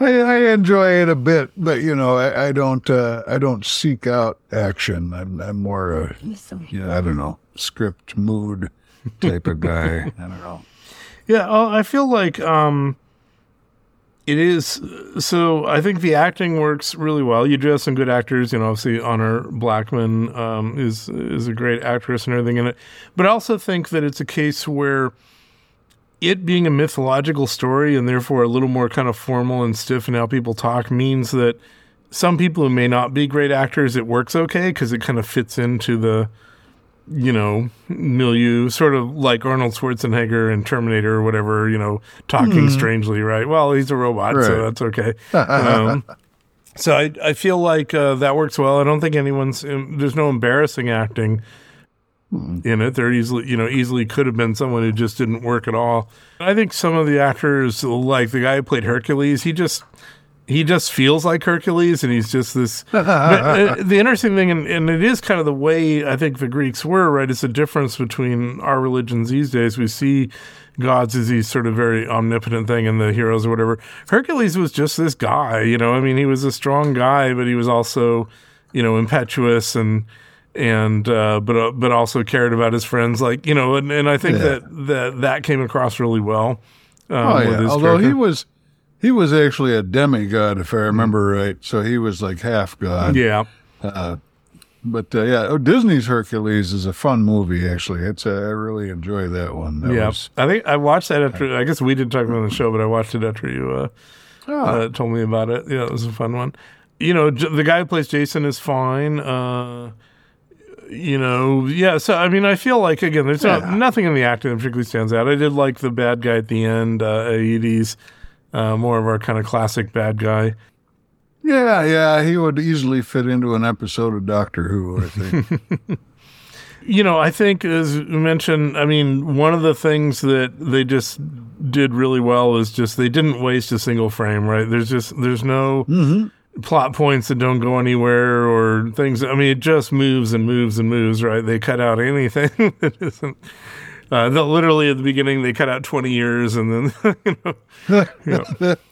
I, I enjoy it a bit, but you know, I, I don't, uh, I don't seek out action. I'm, I'm more a, yeah, I don't know, script mood type of guy. I don't know. Yeah, uh, I feel like um, it is. So I think the acting works really well. You do have some good actors. You know, obviously Honor Blackman um, is is a great actress and everything in it. But I also think that it's a case where it being a mythological story and therefore a little more kind of formal and stiff in how people talk means that some people who may not be great actors, it works okay because it kind of fits into the you know, milieu, sort of like Arnold Schwarzenegger and Terminator or whatever, you know, talking strangely, right? Well, he's a robot, so that's okay. Um, so I, I feel like uh, that works well. I don't think anyone's, um, there's no embarrassing acting in it. There easily, you know, easily could have been someone who just didn't work at all. I think some of the actors, like the guy who played Hercules, he just, he just feels like Hercules, and he's just this. but, uh, the interesting thing, and, and it is kind of the way I think the Greeks were, right? It's a difference between our religions these days. We see gods as these sort of very omnipotent thing, and the heroes or whatever. Hercules was just this guy, you know. I mean, he was a strong guy, but he was also, you know, impetuous and and uh, but uh, but also cared about his friends, like you know. And, and I think Yeah. that that that came across really well. Um, Oh with yeah. his Although he was, he was actually a demigod, if I remember right. So he was like half god. yeah. But uh, yeah, oh, Disney's Hercules is a fun movie. Actually, it's uh, I really enjoy that one. That Yeah, was- I think I watched that after. I guess we didn't talk about on the show, but I watched it after you uh, uh, told me about it. Yeah, it was a fun one. You know, J- the guy who plays Jason is fine. You know, yeah. So I mean, I feel like again, there's not, nothing in the acting that particularly stands out. I did like the bad guy at the end, uh, Aeetes, uh, more of our kind of classic bad guy. yeah, yeah. He would easily fit into an episode of Doctor Who. I think. You know, I think as you mentioned, I mean, one of the things that they just did really well is just they didn't waste a single frame, right? There's just there's no plot points that don't go anywhere or things. I mean, it just moves and moves and moves, right? They cut out anything that isn't. Uh, literally at the beginning, they cut out 20 years and then, you know.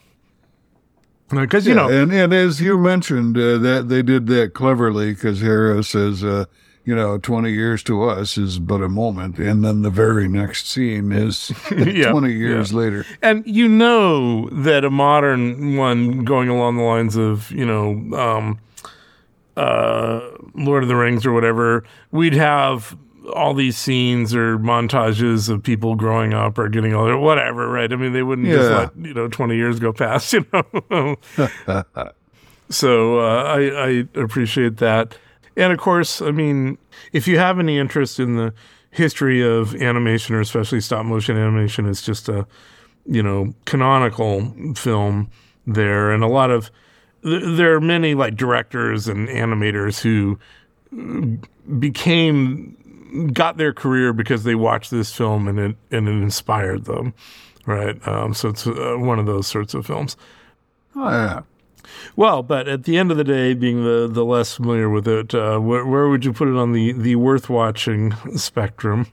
Because, you know, and and as you mentioned, uh, that they did that cleverly because Hera says, uh, you know, 20 years to us is but a moment. And then the very next scene is Yeah, 20 years yeah. later. And you know that a modern one going along the lines of, you know, um, uh, Lord of the Rings or whatever, we'd have all these scenes or montages of people growing up or getting older, whatever, right? I mean, they wouldn't just let, you know, 20 years go past, you know? so uh, I, I appreciate that. And of course, I mean, if you have any interest in the history of animation or especially stop motion animation, it's just a, you know, canonical film there. And a lot of, there are many like directors and animators who uh, became, got their career because they watched this film and it, and it inspired them. Right. Um, so it's uh, one of those sorts of films. Oh, yeah. Well, but at the end of the day, being the, the less familiar with it, uh, where, where would you put it on the, the worth watching spectrum?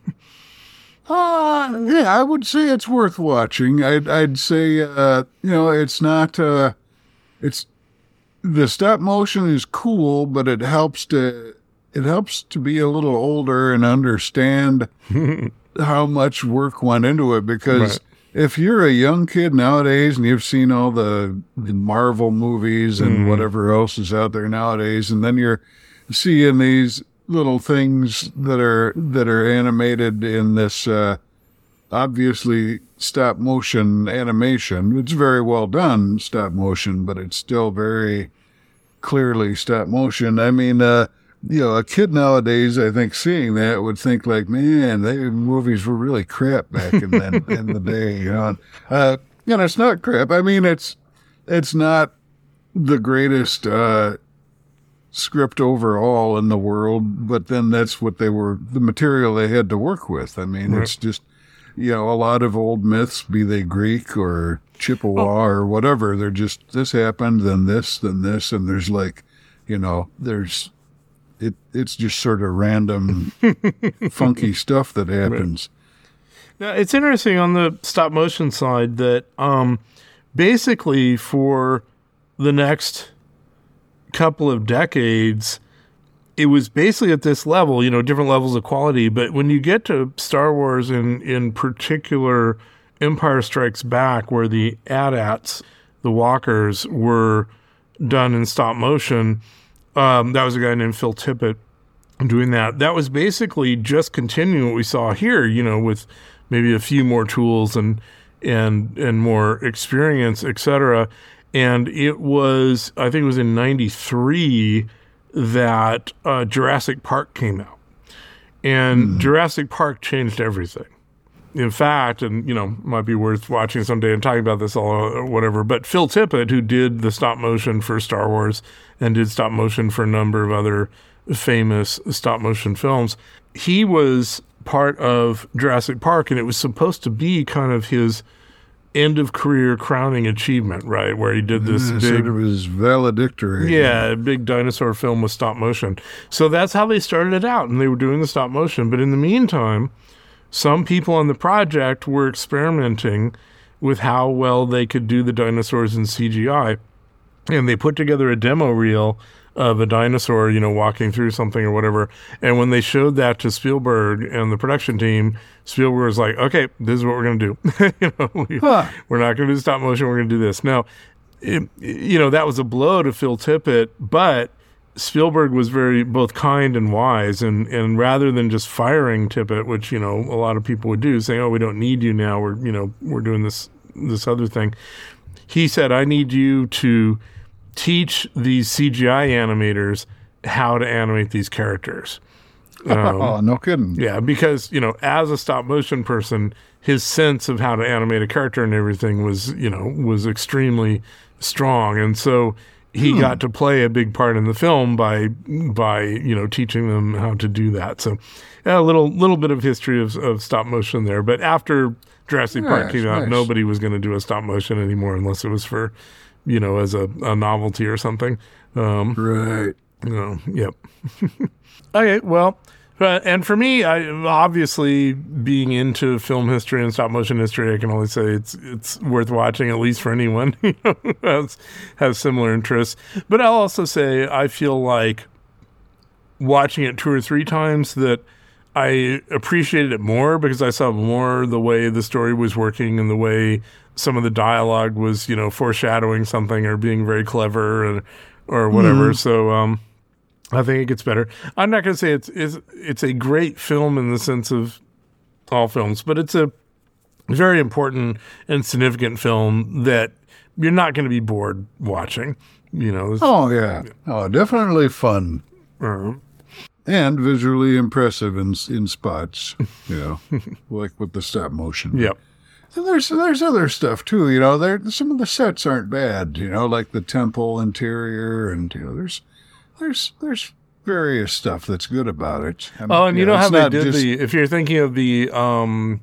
Uh, yeah, I would say it's worth watching. I'd, I'd say, uh, you know, it's not, uh, it's, the stop motion is cool, but it helps to, it helps to be a little older and understand how much work went into it because Right. If you're a young kid nowadays and you've seen all the, the Marvel movies and whatever else is out there nowadays, and then you're seeing these little things that are that are animated in this uh, obviously stop motion animation. It's very well done stop motion, but it's still very clearly stop motion. I mean, uh, you know, a kid nowadays, I think, seeing that would think like, man, they movies were really crap back in the, in the day. You know, uh, you know, it's not crap. I mean, it's it's not the greatest uh, script overall in the world, but then that's what they were, the material they had to work with. I mean, it's just, you know, a lot of old myths, be they Greek or Chippewa or whatever, they're just, this happened, then this, then this, and there's like, you know, there's, it, it's just sort of random, funky stuff that happens. Now, it's interesting on the stop motion side that um, basically for the next couple of decades, it was basically at this level, you know, different levels of quality. But when you get to Star Wars, in in particular, Empire Strikes Back, where the AT-ATs, the walkers, were done in stop motion, um, that was a guy named Phil Tippett doing that. That was basically just continuing what we saw here, you know, with maybe a few more tools and and and more experience, etc. And it was, I think it was in '93 that uh, Jurassic Park came out, and Jurassic Park changed everything. In fact, and you know, might be worth watching someday and talking about this all or whatever. But Phil Tippett, who did the stop motion for Star Wars and did stop motion for a number of other famous stop motion films, he was part of Jurassic Park, and it was supposed to be kind of his end of career crowning achievement, right? Where he did this mm, It big sort of was valedictory. yeah, big dinosaur film with stop motion. So that's how they started it out, and they were doing the stop motion. But in the meantime, some people on the project were experimenting with how well they could do the dinosaurs in CGI, and they put together a demo reel of a dinosaur, you know, walking through something or whatever. And when they showed that to Spielberg and the production team, Spielberg was like, "Okay, this is what we're going to do. you know, we, we're not going to do stop motion. We're going to do this now." it, you know, that was a blow to Phil Tippett, but Spielberg was very both kind and wise, and and rather than just firing Tippett, which you know a lot of people would do, saying, "Oh, we don't need you now. We're you know we're doing this this other thing," he said, "I need you to teach these CGI animators how to animate these characters." oh, um, no kidding. Yeah, because you know, as a stop motion person, his sense of how to animate a character and everything was, you know, was extremely strong, and so he got to play a big part in the film by by you know teaching them how to do that. So yeah, a little little bit of history of, of stop motion there. But after Jurassic Park came out, nice. nobody was going to do a stop motion anymore unless it was for you know as a, a novelty or something. Um, Right. Oh, yep. okay, well, and for me, I obviously being into film history and stop motion history, I can only say it's it's worth watching at least for anyone you know, who has has similar interests. But I'll also say I feel like watching it two or three times that I appreciated it more because I saw more the way the story was working and the way some of the dialogue was, you know, foreshadowing something or being very clever or, or whatever. So, um, I think it gets better. I'm not going to say it's, it's it's a great film in the sense of all films, but it's a very important and significant film that you're not going to be bored watching. You know, Oh yeah. Oh, definitely fun uh, and visually impressive in in spots. You know, like with the stop motion. yep. And there's there's other stuff too. You know, there some of the sets aren't bad. You know, like the temple interior, and you know, there's there's there's various stuff that's good about it. I mean, Oh, and you yeah, know how they did just- the. If you're thinking of the um,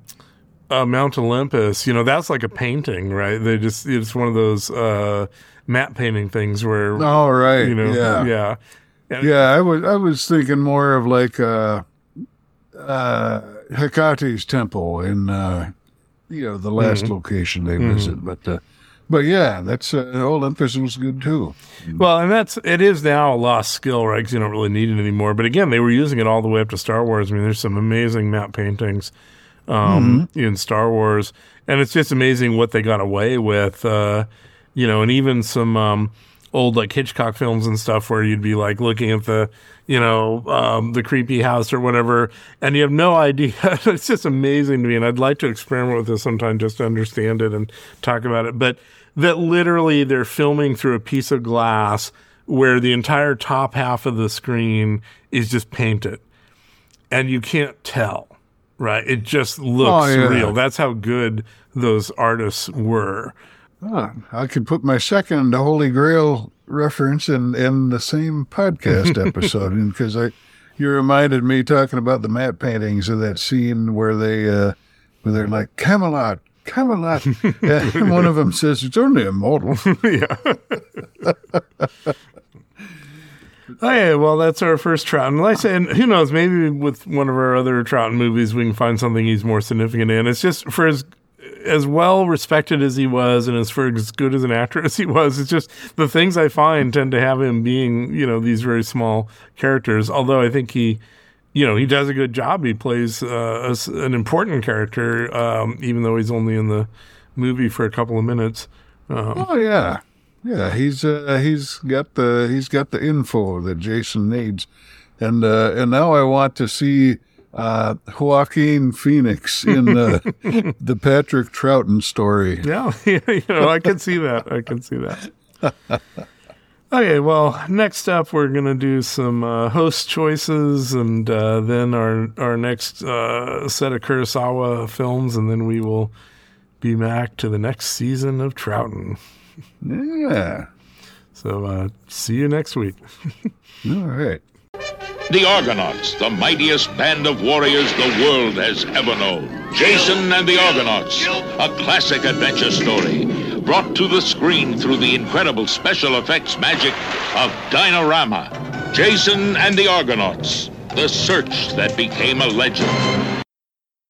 uh, Mount Olympus, you know that's like a painting, right? They just it's one of those uh, matte painting things where Oh right. you know, yeah. yeah, Yeah, I was I was thinking more of like uh, uh, Hecate's temple in uh, you know the last Mm-hmm. location they visit, but uh, but yeah, that's uh, Olympus was good too. Well, and that's it is now a lost skill, right? Because you don't really need it anymore. But again, they were using it all the way up to Star Wars. I mean, there's some amazing matte paintings um, in Star Wars, and it's just amazing what they got away with. Uh, you know, and even some um, old like Hitchcock films and stuff where you'd be like looking at the, you know, um, the creepy house or whatever, and you have no idea. it's just amazing to me, and I'd like to experiment with this sometime just to understand it and talk about it. But that literally they're filming through a piece of glass where the entire top half of the screen is just painted, and you can't tell. Right, it just looks Oh, yeah. real. That's how good those artists were. Ah, I could put my second Holy Grail reference in in the same podcast episode because I you reminded me talking about the matte paintings of that scene where they uh, where they're like Camelot. Camelot. and one of them says it's only a model. Okay, well, that's our first Troughton. Like I say, and who knows? Maybe with one of our other Troughton movies, we can find something he's more significant in. It's just for as as well respected as he was, and as for as good as an actor as he was, it's just the things I find tend to have him being, you know, these very small characters. Although I think he, you know, he does a good job. He plays uh, a an important character, um, even though he's only in the movie for a couple of minutes. Oh yeah, yeah. He's uh, he's got the he's got the info that Jason needs, and uh, and now I want to see uh, Joaquin Phoenix in uh, the Patrick Troughton story. Yeah, you know, I can see that. I can see that. Okay, well, next up we're gonna do some uh, host choices, and uh, then our our next uh, set of Kurosawa films, and then we will be back to the next season of Troughton. Yeah. So uh, see you next week. All right. The Argonauts, the mightiest band of warriors the world has ever known. Jason and the Argonauts, a classic adventure story, brought to the screen through the incredible special effects magic of Dinorama. Jason and the Argonauts, the search that became a legend.